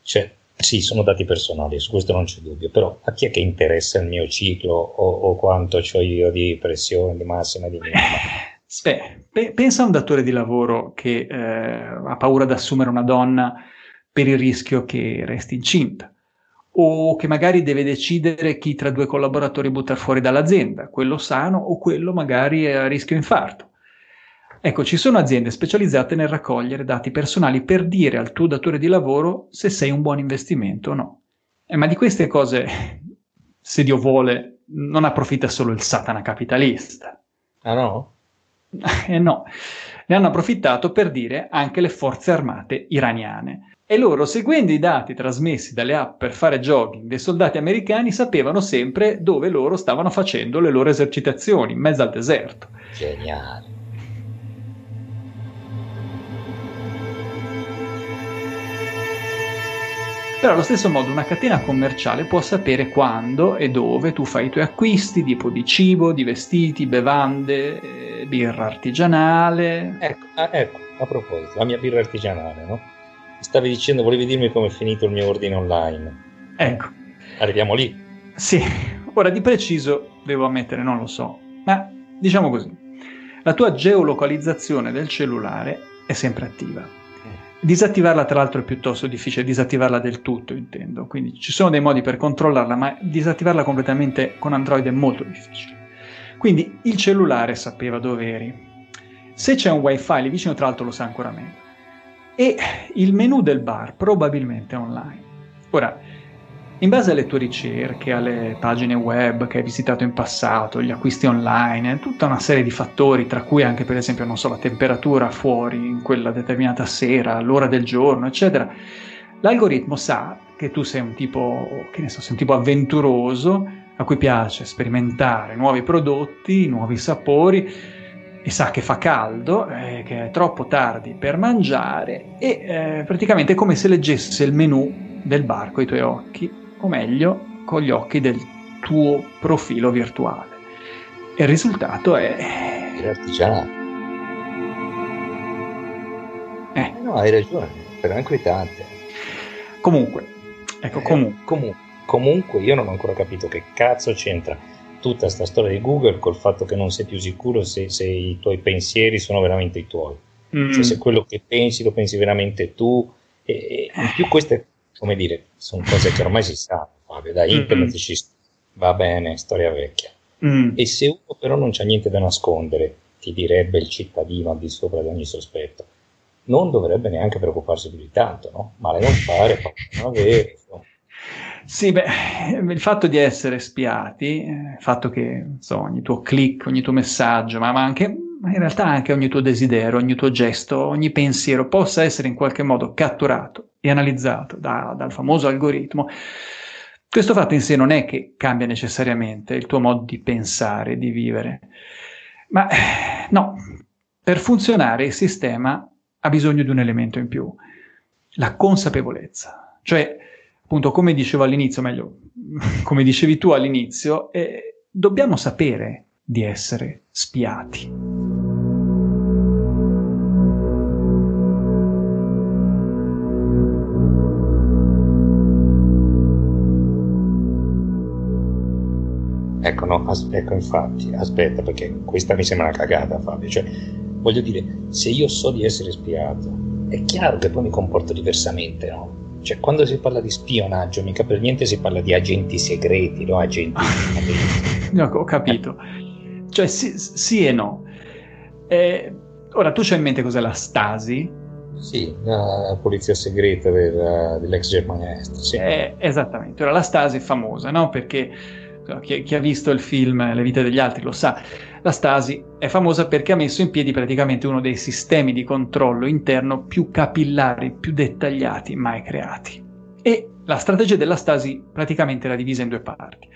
cioè, sì, sono dati personali, su questo non c'è dubbio, però a chi è che interessa il mio ciclo o, o quanto ho io di pressione, di massima, di minima? Beh, pe- pensa a un datore di lavoro che eh, ha paura di assumere una donna per il rischio che resti incinta o che magari deve decidere chi tra due collaboratori buttare fuori dall'azienda, quello sano o quello magari a rischio infarto. Ecco, ci sono aziende specializzate nel raccogliere dati personali per dire al tuo datore di lavoro se sei un buon investimento o no. Eh, ma di queste cose, se Dio vuole, non approfitta solo il Satana capitalista. Ah no? Eh no, ne hanno approfittato per dire anche le forze armate iraniane. E loro, seguendo i dati trasmessi dalle app per fare jogging dei soldati americani, sapevano sempre dove loro stavano facendo le loro esercitazioni, in mezzo al deserto. Geniale. Però allo stesso modo una catena commerciale può sapere quando e dove tu fai i tuoi acquisti, tipo di cibo, di vestiti, bevande, eh, birra artigianale. Ecco, ah, ecco, a proposito, la mia birra artigianale, no? Stavi dicendo, volevi dirmi come è finito il mio ordine online. Ecco. Arriviamo lì. Sì, ora di preciso devo ammettere, non lo so, ma diciamo così, la tua geolocalizzazione del cellulare è sempre attiva. Disattivarla, tra l'altro, è piuttosto difficile, disattivarla del tutto, intendo. Quindi ci sono dei modi per controllarla, ma disattivarla completamente con Android è molto difficile. Quindi il cellulare sapeva dove eri. Se c'è un wifi lì vicino, tra l'altro lo sa ancora meglio e il menu del bar probabilmente online. Ora, in base alle tue ricerche, alle pagine web che hai visitato in passato, gli acquisti online, tutta una serie di fattori, tra cui anche per esempio, non so, la temperatura fuori in quella determinata sera, l'ora del giorno, eccetera, l'algoritmo sa che tu sei un tipo, che ne so, sei un tipo avventuroso, a cui piace sperimentare nuovi prodotti, nuovi sapori, e sa che fa caldo, eh, che è troppo tardi per mangiare e eh, praticamente è come se leggesse il menù del bar con i tuoi occhi, o meglio, con gli occhi del tuo profilo virtuale. E il risultato è... Il artigianato. Eh. Eh, no, hai ragione, però è inquietante. Comunque, ecco, Eh, comunque. comu- comunque io non ho ancora capito che cazzo c'entra tutta sta storia di Google col fatto che non sei più sicuro se, se i tuoi pensieri sono veramente i tuoi. Mm. Cioè se quello che pensi lo pensi veramente tu. E, e in più queste, come dire, sono cose che ormai si sa, Fabio, da internet Mm-mm. ci va bene, storia vecchia. Mm. E se uno però non c'ha niente da nascondere, ti direbbe il cittadino al di sopra di ogni sospetto, non dovrebbe neanche preoccuparsi più di tanto, no? Male non fare, fa non avere. insomma. Sì, beh, il fatto di essere spiati, eh, il fatto che insomma, ogni tuo click, ogni tuo messaggio, ma, ma anche ma in realtà anche ogni tuo desiderio, ogni tuo gesto, ogni pensiero possa essere in qualche modo catturato e analizzato da- dal famoso algoritmo, questo fatto in sé non è che cambia necessariamente il tuo modo di pensare, di vivere, ma no, per funzionare il sistema ha bisogno di un elemento in più, la consapevolezza, cioè appunto come dicevo all'inizio, meglio, come dicevi tu all'inizio, eh, dobbiamo sapere di essere spiati. Ecco, no, as- ecco, infatti, aspetta, perché questa mi sembra una cagata, Fabio. Cioè, voglio dire, se io so di essere spiato, è chiaro che poi mi comporto diversamente, no? Cioè, quando si parla di spionaggio, mica per niente si parla di agenti segreti, no? Agenti. No, ho capito. Cioè, sì, sì e no. Eh, ora, tu c'hai in mente cos'è la Stasi? sì, la polizia segreta del- dell'ex Germania Est, sì. Eh, esattamente. Ora, la Stasi è famosa, no? Perché chi, chi ha visto il film Le vite degli altri lo sa. La Stasi è famosa perché ha messo in piedi praticamente uno dei sistemi di controllo interno più capillari, più dettagliati mai creati. E la strategia della Stasi praticamente era divisa in due parti.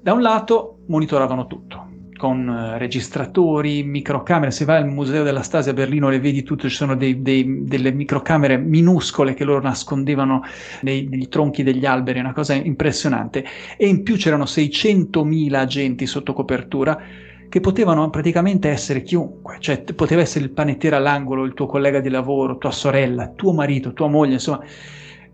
Da un lato monitoravano tutto, con eh, registratori, microcamere. Se vai al museo della Stasi a Berlino le vedi tutte, ci sono dei- dei- delle microcamere minuscole che loro nascondevano nei, nei tronchi degli alberi, una cosa impressionante. E in più c'erano 600.000 agenti sotto copertura che potevano praticamente essere chiunque, cioè poteva essere il panettiere all'angolo, il tuo collega di lavoro, tua sorella, tuo marito, tua moglie, insomma,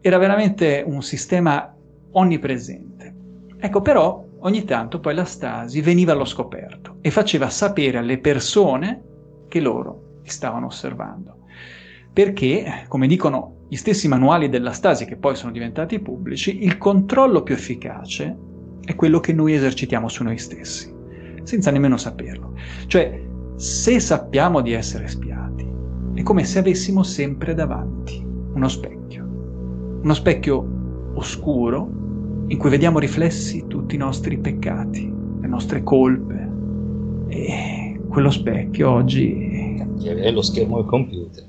era veramente un sistema onnipresente. Ecco, però ogni tanto poi la Stasi veniva allo scoperto e faceva sapere alle persone che loro stavano osservando. Perché, come dicono gli stessi manuali della Stasi, che poi sono diventati pubblici, il controllo più efficace è quello che noi esercitiamo su noi stessi, senza nemmeno saperlo. Cioè, se sappiamo di essere spiati, è come se avessimo sempre davanti uno specchio. Uno specchio oscuro in cui vediamo riflessi tutti i nostri peccati, le nostre colpe. E quello specchio oggi, È lo schermo del computer.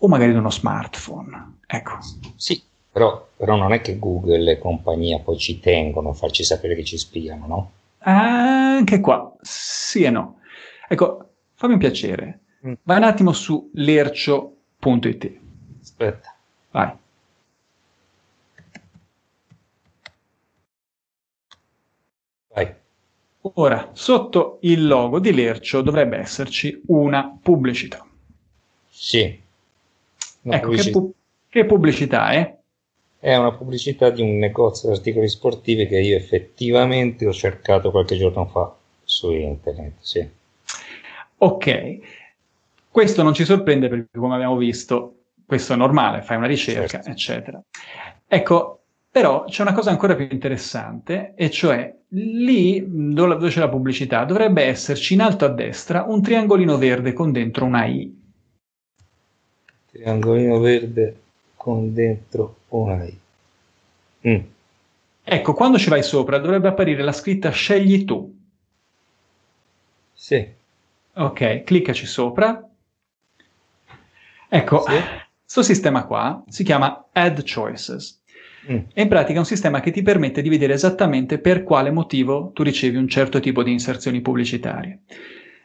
o magari di uno smartphone. Ecco, Sì, però, però non è che Google e compagnia poi ci tengono a farci sapere che ci spiano, no? anche qua, sì e no. Ecco, fammi un piacere. Mm. Vai un attimo su lercio.it. Aspetta. Vai. Vai. Ora, sotto il logo di Lercio dovrebbe esserci una pubblicità. Sì. Una ecco, che, pubblicità- pu- che pubblicità è? È una pubblicità di un negozio di articoli sportivi che io effettivamente ho cercato qualche giorno fa su internet, sì. Ok, questo non ci sorprende perché come abbiamo visto, questo è normale, fai una ricerca, Certo. eccetera. Ecco, però c'è una cosa ancora più interessante, e cioè lì dove c'è la pubblicità dovrebbe esserci in alto a destra un triangolino verde con dentro una I. Triangolino verde con dentro una I. Mm. Ecco, quando ci vai sopra dovrebbe apparire la scritta Scegli tu. Sì. Ok, cliccaci sopra. Ecco, Sì. questo sistema qua si chiama Add Choices. Mm. È in pratica un sistema che ti permette di vedere esattamente per quale motivo tu ricevi un certo tipo di inserzioni pubblicitarie.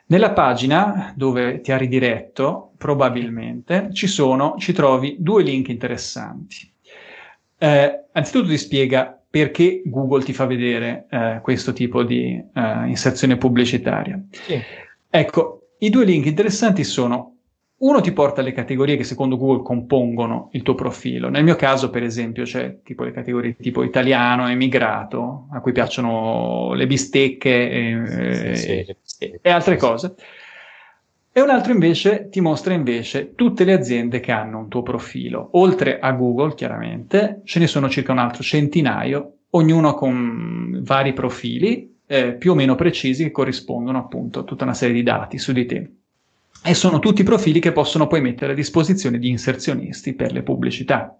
Nella pagina dove ti ha ridiretto, probabilmente, ci sono, ci trovi due link interessanti. Eh, anzitutto ti spiega perché Google ti fa vedere eh, questo tipo di eh, inserzione pubblicitaria. Sì. Ecco, i due link interessanti sono uno ti porta alle categorie che secondo Google compongono il tuo profilo. Nel mio caso, per esempio, c'è tipo le categorie tipo italiano, emigrato, a cui piacciono le bistecche e, sì, sì, e, e altre cose. E un altro invece ti mostra invece tutte le aziende che hanno un tuo profilo. Oltre a Google, chiaramente, ce ne sono circa un altro centinaio, ognuno con vari profili eh, più o meno precisi che corrispondono appunto a tutta una serie di dati su di te e sono tutti profili che possono poi mettere a disposizione di inserzionisti per le pubblicità.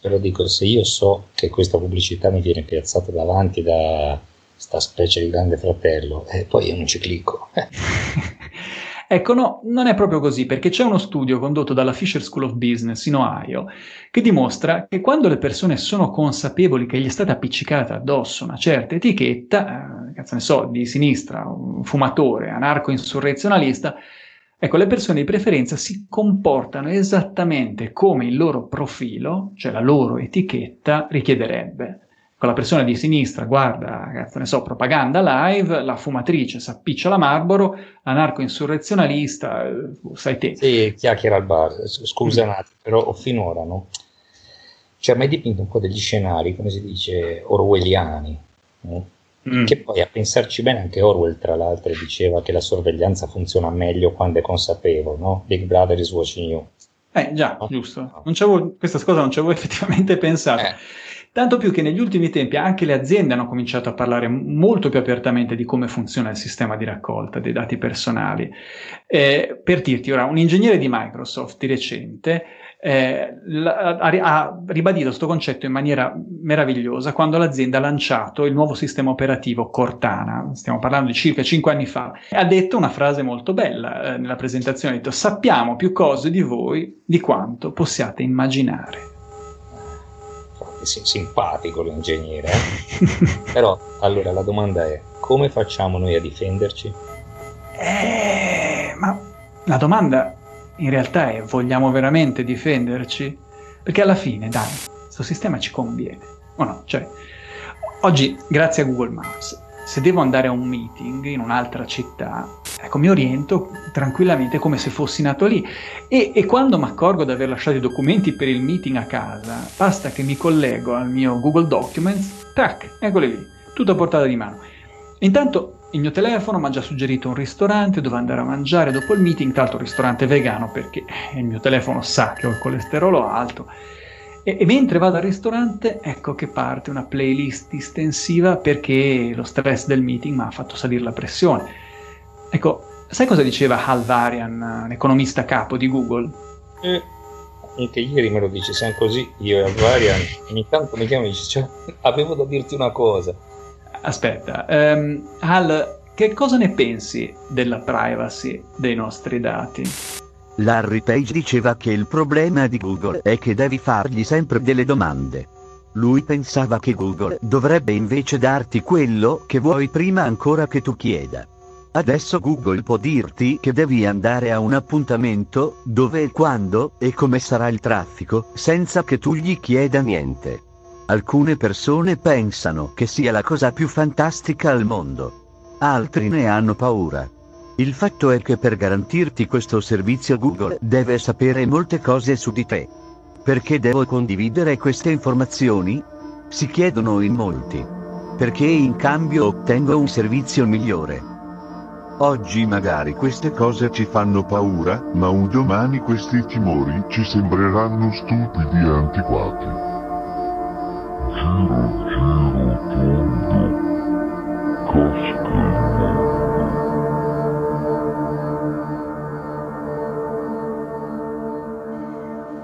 Però dico, se io so che questa pubblicità mi viene piazzata davanti da sta specie di grande fratello, e eh, poi io non ci clicco. Ecco, no, non è proprio così, perché c'è uno studio condotto dalla Fisher School of Business in Ohio che dimostra che quando le persone sono consapevoli che gli è stata appiccicata addosso una certa etichetta, eh, cazzo ne so, di sinistra, un fumatore, anarco-insurrezionalista, Ecco, le persone di preferenza si comportano esattamente come il loro profilo, cioè la loro etichetta, richiederebbe. Con la persona di sinistra guarda, cazzo ne so, propaganda live, la fumatrice s'appiccia la Marlboro, l'anarco-insurrezionalista, eh, sai te. Sì, chiacchiera al bar. Scusa un attimo, però finora, no? Cioè, mi hai dipinto un po' degli scenari, come si dice, orwelliani, no? Mm. Che poi a pensarci bene anche Orwell, tra l'altro, diceva che la sorveglianza funziona meglio quando è consapevole, no? Big Brother is watching you. Eh già, no? giusto. Non questa cosa non ci avevo effettivamente pensato. Eh. Tanto più che negli ultimi tempi anche le aziende hanno cominciato a parlare molto più apertamente di come funziona il sistema di raccolta dei dati personali. Eh, per dirti ora, un ingegnere di Microsoft di recente eh, ha, ha, ribadito questo concetto in maniera meravigliosa quando l'azienda ha lanciato il nuovo sistema operativo Cortana, stiamo parlando di circa cinque anni fa, ha detto una frase molto bella eh, nella presentazione, ha detto sappiamo più cose di voi di quanto possiate immaginare. Simpatico l'ingegnere, eh? però allora la domanda è come facciamo noi a difenderci? Eh, ma la domanda in realtà è vogliamo veramente difenderci? Perché alla fine, dai, questo sistema ci conviene, o no? Cioè, oggi, grazie a Google Maps, se devo andare a un meeting in un'altra città, ecco, mi oriento tranquillamente come se fossi nato lì. E, e quando mi accorgo di aver lasciato i documenti per il meeting a casa, basta che mi collego al mio Google Documents, tac, eccoli lì, tutto a portata di mano. Intanto il mio telefono mi ha già suggerito un ristorante dove andare a mangiare dopo il meeting, tra l'altro ristorante vegano perché il mio telefono sa che ho il colesterolo alto. E, e, mentre vado al ristorante, ecco che parte una playlist distensiva perché lo stress del meeting mi ha fatto salire la pressione. Ecco, sai cosa diceva Hal Varian, l'economista capo di Google? Eh, anche ieri me lo dice, siamo così, io e Hal Varian, ogni tanto mi chiama e dice, cioè, avevo da dirti una cosa Aspetta, um, Hal, che cosa ne pensi della privacy dei nostri dati? Larry Page diceva che il problema di Google è che devi fargli sempre delle domande. Lui pensava che Google dovrebbe invece darti quello che vuoi prima ancora che tu chieda. Adesso Google può dirti che devi andare a un appuntamento, dove e quando, e come sarà il traffico, senza che tu gli chieda niente. Alcune persone pensano che sia la cosa più fantastica al mondo. Altri ne hanno paura. Il fatto è che per garantirti questo servizio Google deve sapere molte cose su di te. Perché devo condividere queste informazioni? Si chiedono in molti. Perché in cambio ottengo un servizio migliore. Oggi magari queste cose ci fanno paura, ma un domani questi timori ci sembreranno stupidi e antiquati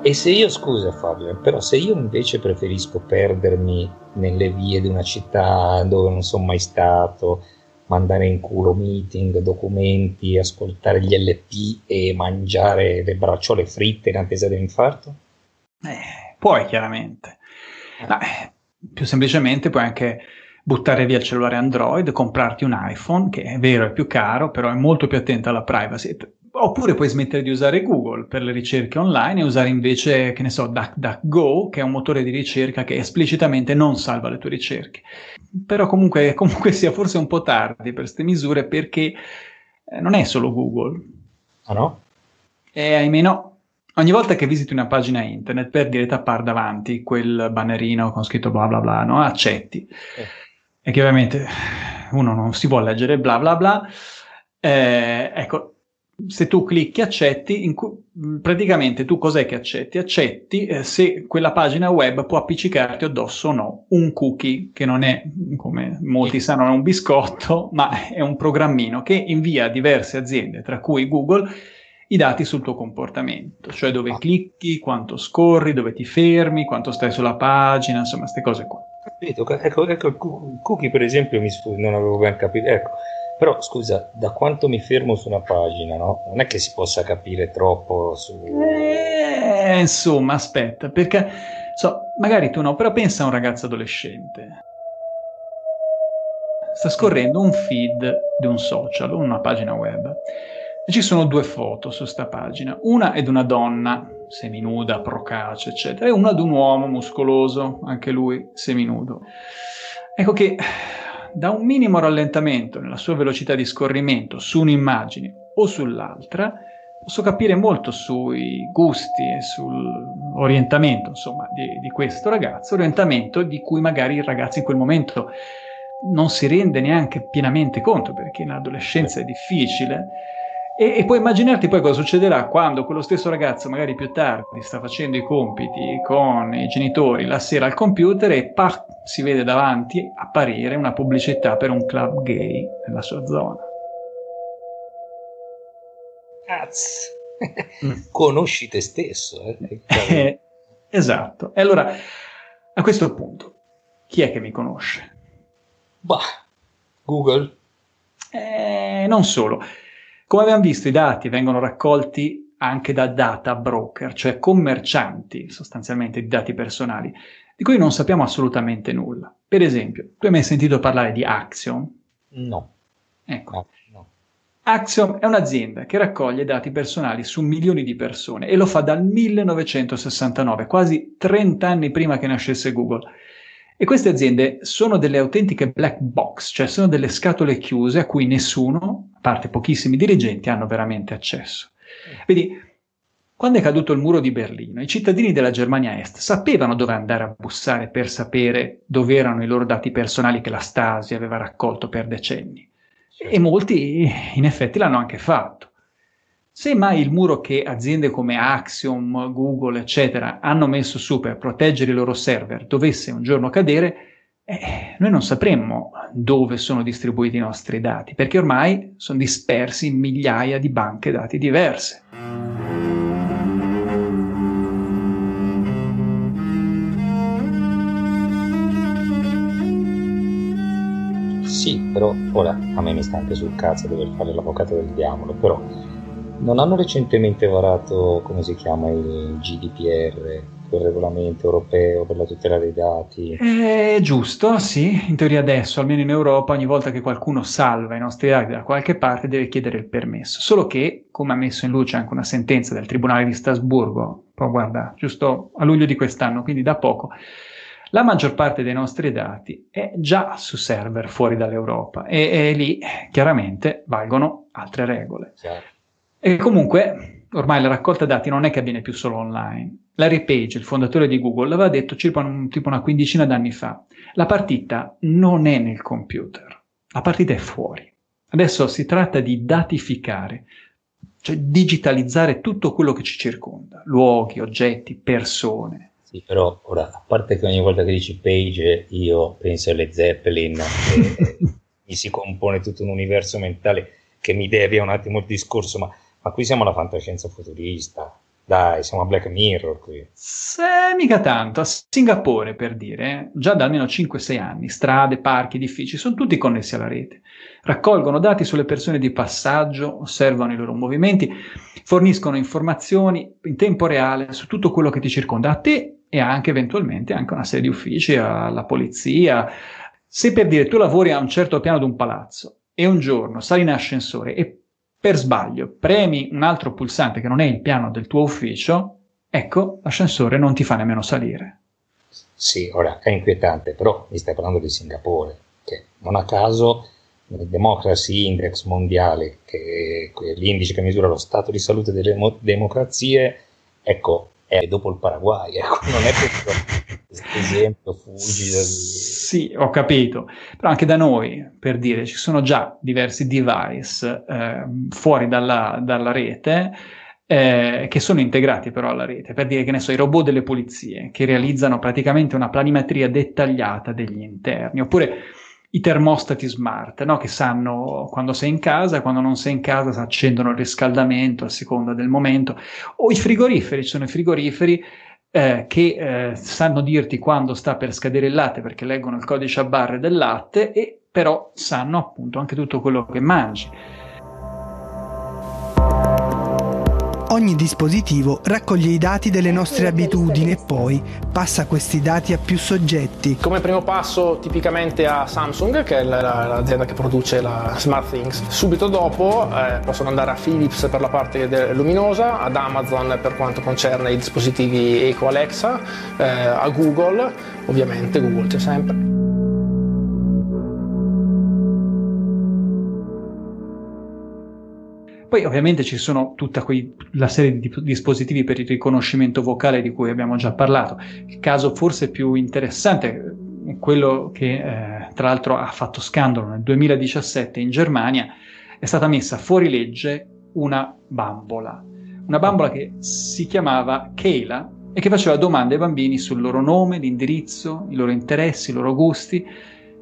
E se io, scusa Fabio, però se io invece preferisco perdermi nelle vie di una città dove non sono mai stato, mandare in culo meeting, documenti, ascoltare gli LP e mangiare le bracciole fritte in attesa dell'infarto? Eh, puoi chiaramente. Ma, eh, più semplicemente puoi anche buttare via il cellulare Android, comprarti un iPhone, che è vero è più caro, però è molto più attento alla privacy. Oppure puoi smettere di usare Google per le ricerche online e usare invece, che ne so, DuckDuckGo, che è un motore di ricerca che esplicitamente non salva le tue ricerche. Però comunque, comunque sia forse un po' tardi per queste misure perché eh, non è solo Google. Ah no? E ahimè no. Ogni volta che visiti una pagina internet, per dire, tappare davanti quel bannerino con scritto bla bla bla, no? Accetti. Eh. E che ovviamente uno non si vuole leggere bla bla bla. Eh, ecco, se tu clicchi accetti, cu- praticamente tu cos'è che accetti? Accetti eh, se quella pagina web può appiccicarti addosso o no un cookie, che non è, come molti sanno, è un biscotto, ma è un programmino che invia a diverse aziende, tra cui Google, i dati sul tuo comportamento, cioè dove ah. clicchi, quanto scorri, dove ti fermi, quanto stai sulla pagina, insomma, queste cose qua. Capito, ecco, ecco, il cookie per esempio mi scusi, non avevo ben capito, ecco però scusa, da quanto mi fermo su una pagina, no? Non è che si possa capire troppo su... Eh, insomma, aspetta, perché so, magari tu no, però pensa a un ragazzo adolescente. Sta scorrendo un feed di un social, una pagina web. E ci sono due foto su sta pagina. Una è di una donna seminuda, procace, eccetera, e una di un uomo muscoloso, anche lui seminudo. Ecco che da un minimo rallentamento nella sua velocità di scorrimento su un'immagine o sull'altra, posso capire molto sui gusti e sull'orientamento, insomma, di, di, questo ragazzo, orientamento di cui magari il ragazzo in quel momento non si rende neanche pienamente conto, perché in adolescenza è difficile, e, e, puoi immaginarti poi cosa succederà quando quello stesso ragazzo, magari più tardi, sta facendo i compiti con i genitori la sera al computer e pac, si vede davanti apparire una pubblicità per un club gay nella sua zona. Cazzo, mm. conosci te stesso. Eh? eh, esatto. E allora, a questo punto, chi è che mi conosce? Bah, Google. Eh, non solo. Come abbiamo visto, i dati vengono raccolti anche da data broker, cioè commercianti sostanzialmente di dati personali, di cui non sappiamo assolutamente nulla. Per esempio, tu hai mai sentito parlare di Axiom? No. Ecco. No, no. Axiom è un'azienda che raccoglie dati personali su milioni di persone e lo fa dal 1969, quasi 30 anni prima che nascesse Google. E queste aziende sono delle autentiche black box, cioè sono delle scatole chiuse a cui nessuno, a parte pochissimi dirigenti, hanno veramente accesso. Vedi, quando è caduto il muro di Berlino, i cittadini della Germania Est sapevano dove andare a bussare per sapere dove erano i loro dati personali che la Stasi aveva raccolto per decenni. E molti, in effetti, l'hanno anche fatto. Se mai il muro che aziende come Axiom, Google, eccetera, hanno messo su per proteggere i loro server dovesse un giorno cadere, eh, noi non sapremmo dove sono distribuiti i nostri dati, perché ormai sono dispersi in migliaia di banche dati diverse. Sì, però ora a me mi sta anche sul cazzo dover fare l'avvocato del diavolo, però non hanno recentemente varato, come si chiama, il GDPR, quel regolamento europeo per la tutela dei dati? È giusto, sì, in teoria adesso, almeno in Europa, ogni volta che qualcuno salva i nostri dati da qualche parte deve chiedere il permesso. Solo che, come ha messo in luce anche una sentenza del Tribunale di Strasburgo, poi guarda, giusto a luglio di quest'anno, quindi da poco, la maggior parte dei nostri dati è già su server fuori dall'Europa e, e lì chiaramente valgono altre regole. Certo. E comunque, ormai la raccolta dati non è che avviene più solo online. Larry Page, il fondatore di Google, l'aveva detto circa un, tipo una quindicina d'anni fa. La partita non è nel computer, la partita è fuori. Adesso si tratta di datificare, cioè digitalizzare tutto quello che ci circonda, luoghi, oggetti, persone. Sì, però ora, a parte che ogni volta che dici Page, io penso alle Zeppelin e mi si compone tutto un universo mentale che mi devia un attimo il discorso, ma ma qui siamo alla fantascienza futurista. Dai, siamo a Black Mirror qui. Se, mica tanto. A Singapore, per dire, già da almeno 5-6 anni, strade, parchi, edifici, sono tutti connessi alla rete. Raccolgono dati sulle persone di passaggio, osservano i loro movimenti, forniscono informazioni in tempo reale su tutto quello che ti circonda, a te e anche eventualmente anche una serie di uffici, alla polizia. Se per dire tu lavori a un certo piano di un palazzo e un giorno sali in ascensore e per sbaglio premi un altro pulsante che non è il piano del tuo ufficio, ecco, l'ascensore non ti fa nemmeno salire. Sì, ora è inquietante, però mi stai parlando di Singapore, che non a caso nel Democracy Index mondiale, che è l'indice che misura lo stato di salute delle mo- democrazie, ecco, è dopo il Paraguay, ecco, non è proprio esempio. Di... Sì, ho capito, però anche da noi, per dire, ci sono già diversi device eh, fuori dalla, dalla rete eh, che sono integrati però alla rete, per dire che ne so, i robot delle pulizie, che realizzano praticamente una planimetria dettagliata degli interni, oppure i termostati smart, no? che sanno quando sei in casa quando non sei in casa accendono il riscaldamento a seconda del momento, o i frigoriferi, ci sono i frigoriferi eh, che eh, sanno dirti quando sta per scadere il latte perché leggono il codice a barre del latte e però sanno appunto anche tutto quello che mangi. Ogni dispositivo raccoglie i dati delle nostre abitudini e poi passa questi dati a più soggetti. Come primo passo tipicamente a Samsung, che è l'azienda che produce la SmartThings. Subito dopo eh, possono andare a Philips per la parte luminosa, ad Amazon per quanto concerne i dispositivi Eco Alexa, eh, a Google, ovviamente Google c'è sempre. Poi ovviamente ci sono tutta quei, la serie di dispositivi per il riconoscimento vocale di cui abbiamo già parlato. Il caso forse più interessante, quello che eh, tra l'altro ha fatto scandalo nel 2017 in Germania, è stata messa fuori legge una bambola. Una bambola che si chiamava Keila e che faceva domande ai bambini sul loro nome, l'indirizzo, i loro interessi, i loro gusti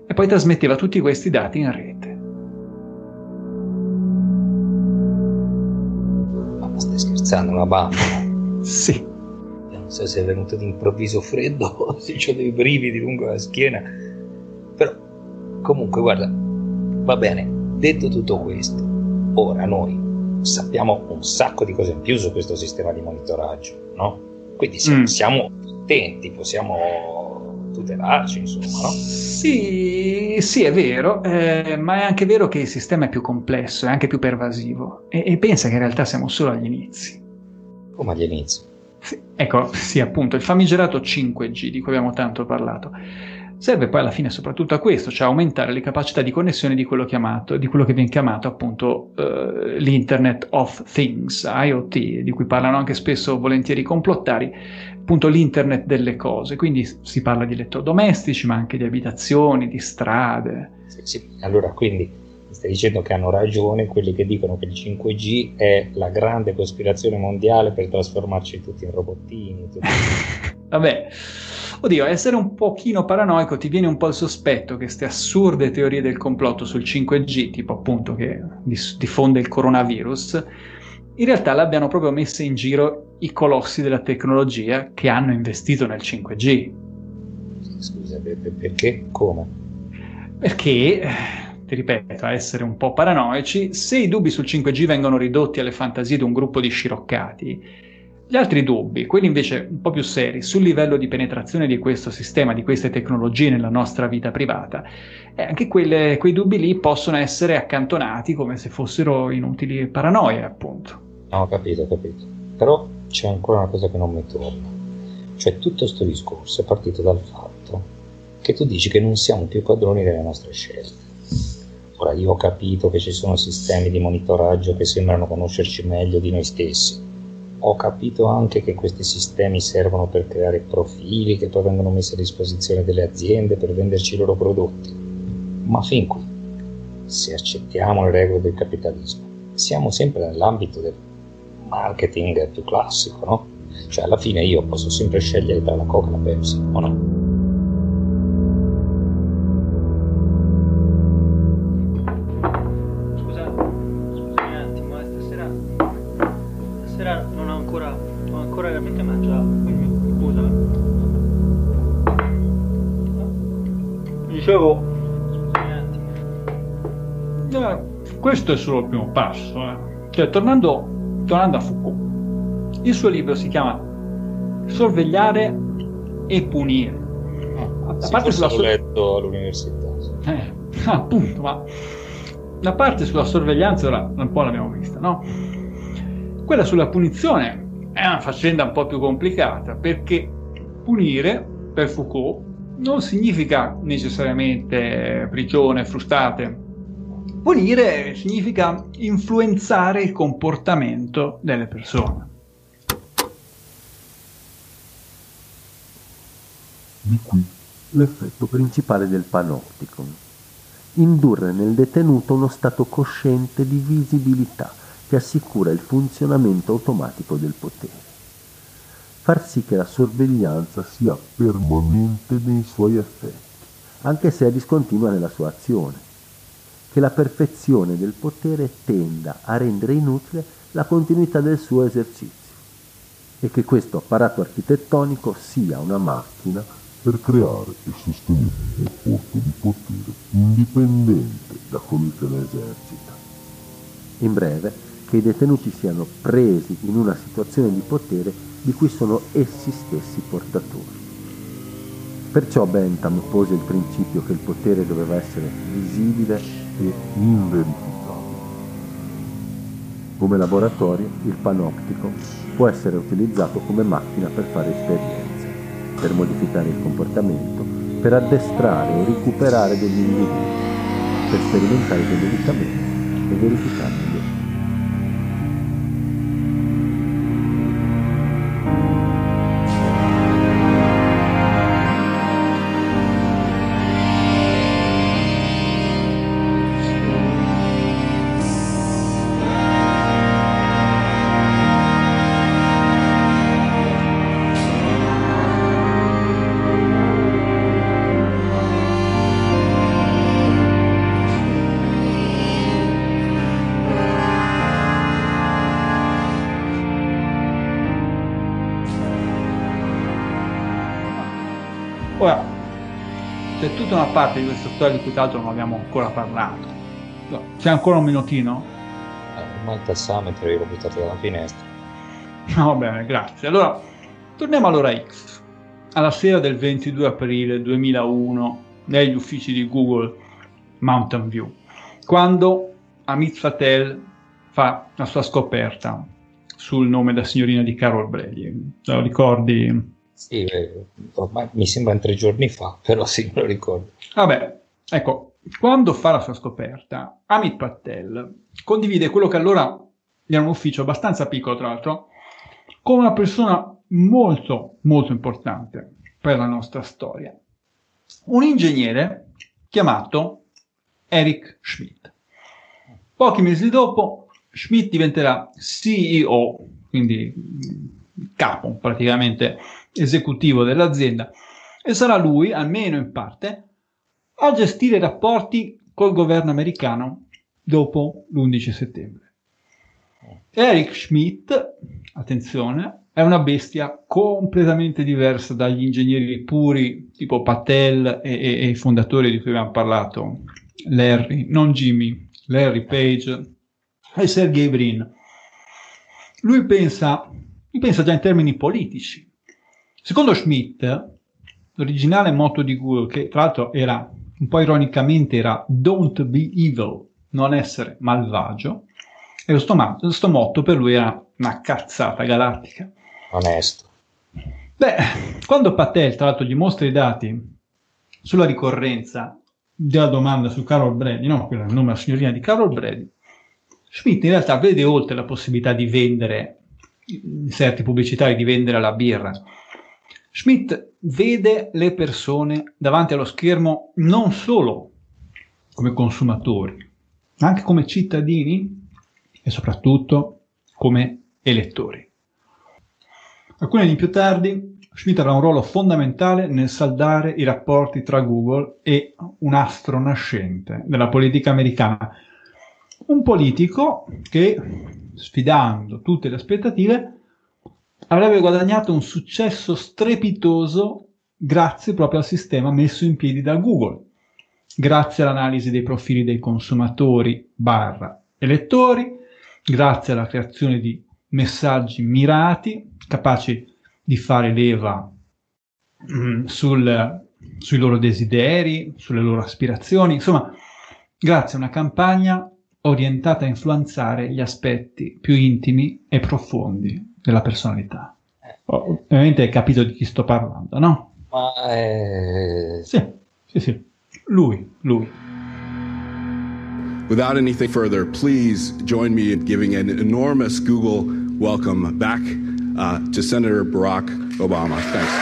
e poi trasmetteva tutti questi dati in rete. Ma stai scherzando, una bambola? Sì. Non so se è venuto d'improvviso freddo o se ho dei brividi lungo la schiena. Però, comunque, guarda, va bene, detto tutto questo, ora noi sappiamo un sacco di cose in più su questo sistema di monitoraggio, no? Quindi siamo, mm. siamo attenti, possiamo tutelarci, insomma, no? Sì, sì, è vero, eh, ma è anche vero che il sistema è più complesso, è anche più pervasivo e, e pensa che in realtà siamo solo agli inizi. Come agli inizi? Sì, ecco, sì, appunto, il famigerato 5G di cui abbiamo tanto parlato. Serve poi alla fine soprattutto a questo, cioè aumentare le capacità di connessione di quello, chiamato, di quello che viene chiamato appunto uh, l'Internet of Things, IoT, di cui parlano anche spesso volentieri i complottari, appunto l'internet delle cose, quindi si parla di elettrodomestici, ma anche di abitazioni, di strade. Sì, sì. Allora, quindi mi stai dicendo che hanno ragione quelli che dicono che il 5G è la grande cospirazione mondiale per trasformarci tutti in robottini. Tutti... Vabbè, oddio, essere un pochino paranoico ti viene un po' il sospetto che queste assurde teorie del complotto sul 5G, tipo appunto che diffonde il coronavirus, in realtà l'abbiano proprio messa in giro i colossi della tecnologia che hanno investito nel 5G. Scusa, perché? Come? Perché, ti ripeto, a essere un po' paranoici, se i dubbi sul 5G vengono ridotti alle fantasie di un gruppo di sciroccati, gli altri dubbi, quelli invece un po' più seri, sul livello di penetrazione di questo sistema, di queste tecnologie nella nostra vita privata, eh, anche quelle, quei dubbi lì possono essere accantonati come se fossero inutili paranoie, appunto. No, ho capito, ho capito. Però c'è ancora una cosa che non mi torna. Cioè, tutto questo discorso è partito dal fatto che tu dici che non siamo più padroni delle nostre scelte. Ora, io ho capito che ci sono sistemi di monitoraggio che sembrano conoscerci meglio di noi stessi. Ho capito anche che questi sistemi servono per creare profili che poi vengono messi a disposizione delle aziende per venderci i loro prodotti. Ma fin qui, se accettiamo le regole del capitalismo, siamo sempre nell'ambito del marketing più classico, no? Cioè alla fine io posso sempre scegliere tra la Coca e la Pepsi, o no? Scusa, scusami un attimo, eh, stasera, stasera non ho ancora, ho ancora veramente mangiato, quindi scusa. Dicevo, scusami un attimo. Eh, questo è solo il primo passo, eh. Cioè, tornando tornando a Foucault. Il suo libro si chiama Sorvegliare e punire. Ah, a parte sulla so- letto all'università. Eh, appunto, ma la parte sulla sorveglianza ora un po' l'abbiamo vista, no? Quella sulla punizione è una faccenda un po' più complicata perché punire per Foucault non significa necessariamente prigione, frustate. Punire significa influenzare il comportamento delle persone. Di qui l'effetto principale del panopticon. Indurre nel detenuto uno stato cosciente di visibilità che assicura il funzionamento automatico del potere. Far sì che la sorveglianza sia permanente nei suoi effetti, anche se è discontinua nella sua azione. Che la perfezione del potere tenda a rendere inutile la continuità del suo esercizio e che questo apparato architettonico sia una macchina per creare e sostenere un rapporto di potere indipendente da colui che lo esercita. In breve, che i detenuti siano presi in una situazione di potere di cui sono essi stessi portatori. Perciò Bentham pose il principio che il potere doveva essere visibile e inverificabile. Come laboratorio, il panoptico può essere utilizzato come macchina per fare esperienze per modificare il comportamento, per addestrare o recuperare degli individui, per sperimentare dei medicamenti e verificarne Ora, c'è tutta una parte di questa storia di cui tra l'altro non abbiamo ancora parlato. C'è ancora un minutino? Eh, ormai il tassametro io l'ho buttato dalla finestra. Va bene, grazie. Allora, torniamo all'ora X. Alla sera del 22 aprile 2001, negli uffici di Google Mountain View, quando Amit Patel fa la sua scoperta sul nome da signorina di Carol Brady. Te lo ricordi? Sì, eh, ormai mi sembra tre giorni fa, però sì, me lo ricordo. Vabbè, ecco, quando fa la sua scoperta, Amit Patel condivide quello che allora era un ufficio abbastanza piccolo, tra l'altro, con una persona molto, molto importante per la nostra storia. Un ingegnere chiamato Eric Schmidt. Pochi mesi dopo, Schmidt diventerà CEO, quindi capo praticamente esecutivo dell'azienda, e sarà lui, almeno in parte, a gestire i rapporti col governo americano dopo l'11 settembre. Eric Schmidt, attenzione, è una bestia completamente diversa dagli ingegneri puri tipo Patel e, e- e i fondatori di cui abbiamo parlato, Larry, non Jimmy, Larry Page e Sergey Brin. Lui pensa, pensa già in termini politici. Secondo Schmidt, l'originale motto di Google, che tra l'altro era un po' ironicamente era Don't be evil, non essere malvagio, e questo, ma- questo motto per lui era una cazzata galattica. Onesto. Beh, quando Patel tra l'altro gli mostra i dati sulla ricorrenza della domanda su Carol Brady, no, quella è il nome della signorina di Carol Brady, Schmidt in realtà vede oltre la possibilità di vendere inserti pubblicitari, di vendere la birra. Schmidt vede le persone davanti allo schermo non solo come consumatori, ma anche come cittadini e soprattutto come elettori. Alcuni anni più tardi, Schmidt avrà un ruolo fondamentale nel saldare i rapporti tra Google e un astro nascente della politica americana. Un politico che, sfidando tutte le aspettative, avrebbe guadagnato un successo strepitoso grazie proprio al sistema messo in piedi da Google, grazie all'analisi dei profili dei consumatori barra elettori, grazie alla creazione di messaggi mirati, capaci di fare leva mm, sul- sui loro desideri, sulle loro aspirazioni, insomma, grazie a una campagna orientata a influenzare gli aspetti più intimi e profondi della personalità. Ovviamente hai capito di chi sto parlando, no? Ma eh... Sì, sì, sì. Lui, lui. Without anything further, please join me in giving an enormous Google welcome back uh, to Senator Barack Obama. Thanks.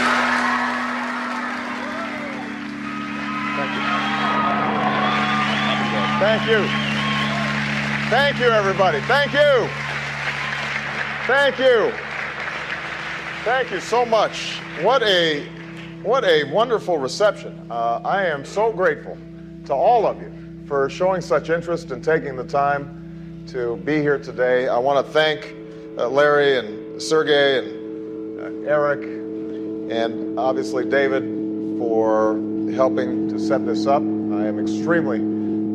Thank you. Thank you, everybody. Thank you. Thank you. Thank you so much. What a what a wonderful reception. Uh, I am so grateful to all of you for showing such interest and taking the time to be here today. I want to thank uh, Larry and Sergey and uh, Eric and obviously David for helping to set this up. I am extremely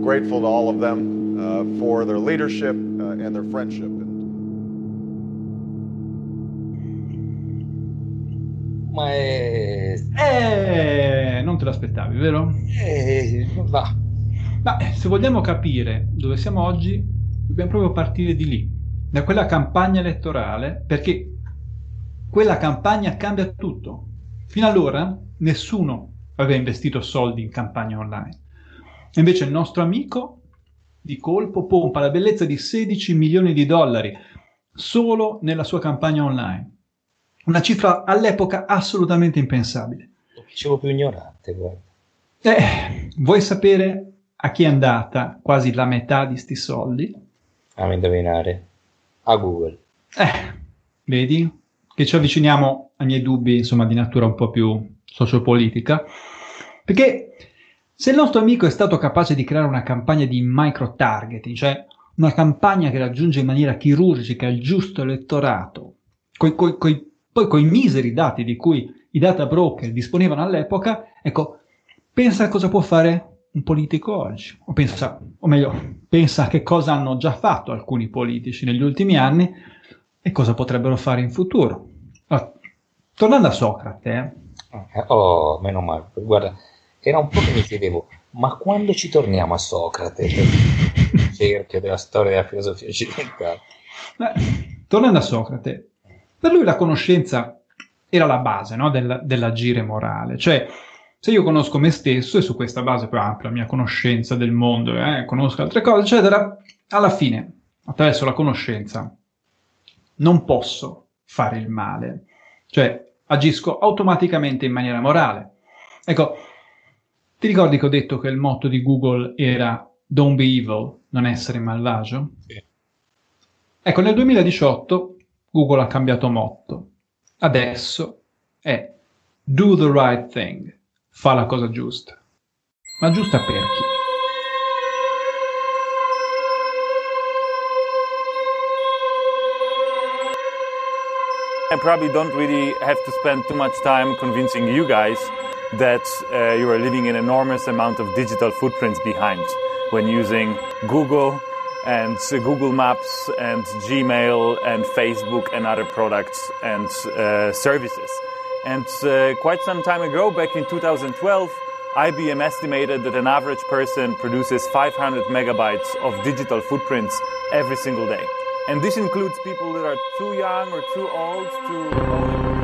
grateful to all of them uh, for their leadership uh, and their friendship. Ma è... Eh, non te l'aspettavi, vero? Eh, va. Ma eh, se vogliamo capire dove siamo oggi, dobbiamo proprio partire di lì, da quella campagna elettorale, perché quella campagna cambia tutto. Fino allora nessuno aveva investito soldi in campagne online. E invece il nostro amico di colpo pompa la bellezza di 16 milioni di dollari solo nella sua campagna online. Una cifra all'epoca assolutamente impensabile. Lo dicevo più ignorante, guarda. Eh, vuoi sapere a chi è andata quasi la metà di sti soldi? Fammi indovinare. A Google. Eh, vedi? Che ci avviciniamo ai miei dubbi, insomma, di natura un po' più sociopolitica. Perché se il nostro amico è stato capace di creare una campagna di micro-targeting, cioè una campagna che raggiunge in maniera chirurgica il giusto elettorato, coi, coi, coi, poi con i miseri dati di cui i data broker disponevano all'epoca, ecco, pensa a cosa può fare un politico oggi, o pensa, o meglio, pensa a che cosa hanno già fatto alcuni politici negli ultimi anni e cosa potrebbero fare in futuro. Allora, tornando a Socrate, eh. oh, meno male, guarda, era un po' che mi chiedevo, ma quando ci torniamo a Socrate? Il cerchio della storia della filosofia occidentale. Beh, tornando a Socrate, per lui la conoscenza era la base no, del, dell'agire morale, cioè se io conosco me stesso e su questa base poi ampio la mia conoscenza del mondo, eh, conosco altre cose, eccetera, alla fine, attraverso la conoscenza, non posso fare il male, cioè agisco automaticamente in maniera morale. Ecco, ti ricordi che ho detto che il motto di Google era Don't be evil, non essere malvagio? Sì. Ecco, nel 2018 Google ha cambiato motto. Adesso è Do the right thing fa la cosa giusta. Ma giusta per chi? I probably don't really have to spend too much time convincing you guys that uh, you are leaving an enormous amount of digital footprints behind when using Google and Google Maps and Gmail and Facebook and other products and uh, services. And uh, quite some time ago, back in 2012, IBM estimated that an average person produces 500 megabytes of digital footprints every single day. And this includes people that are too young or too old to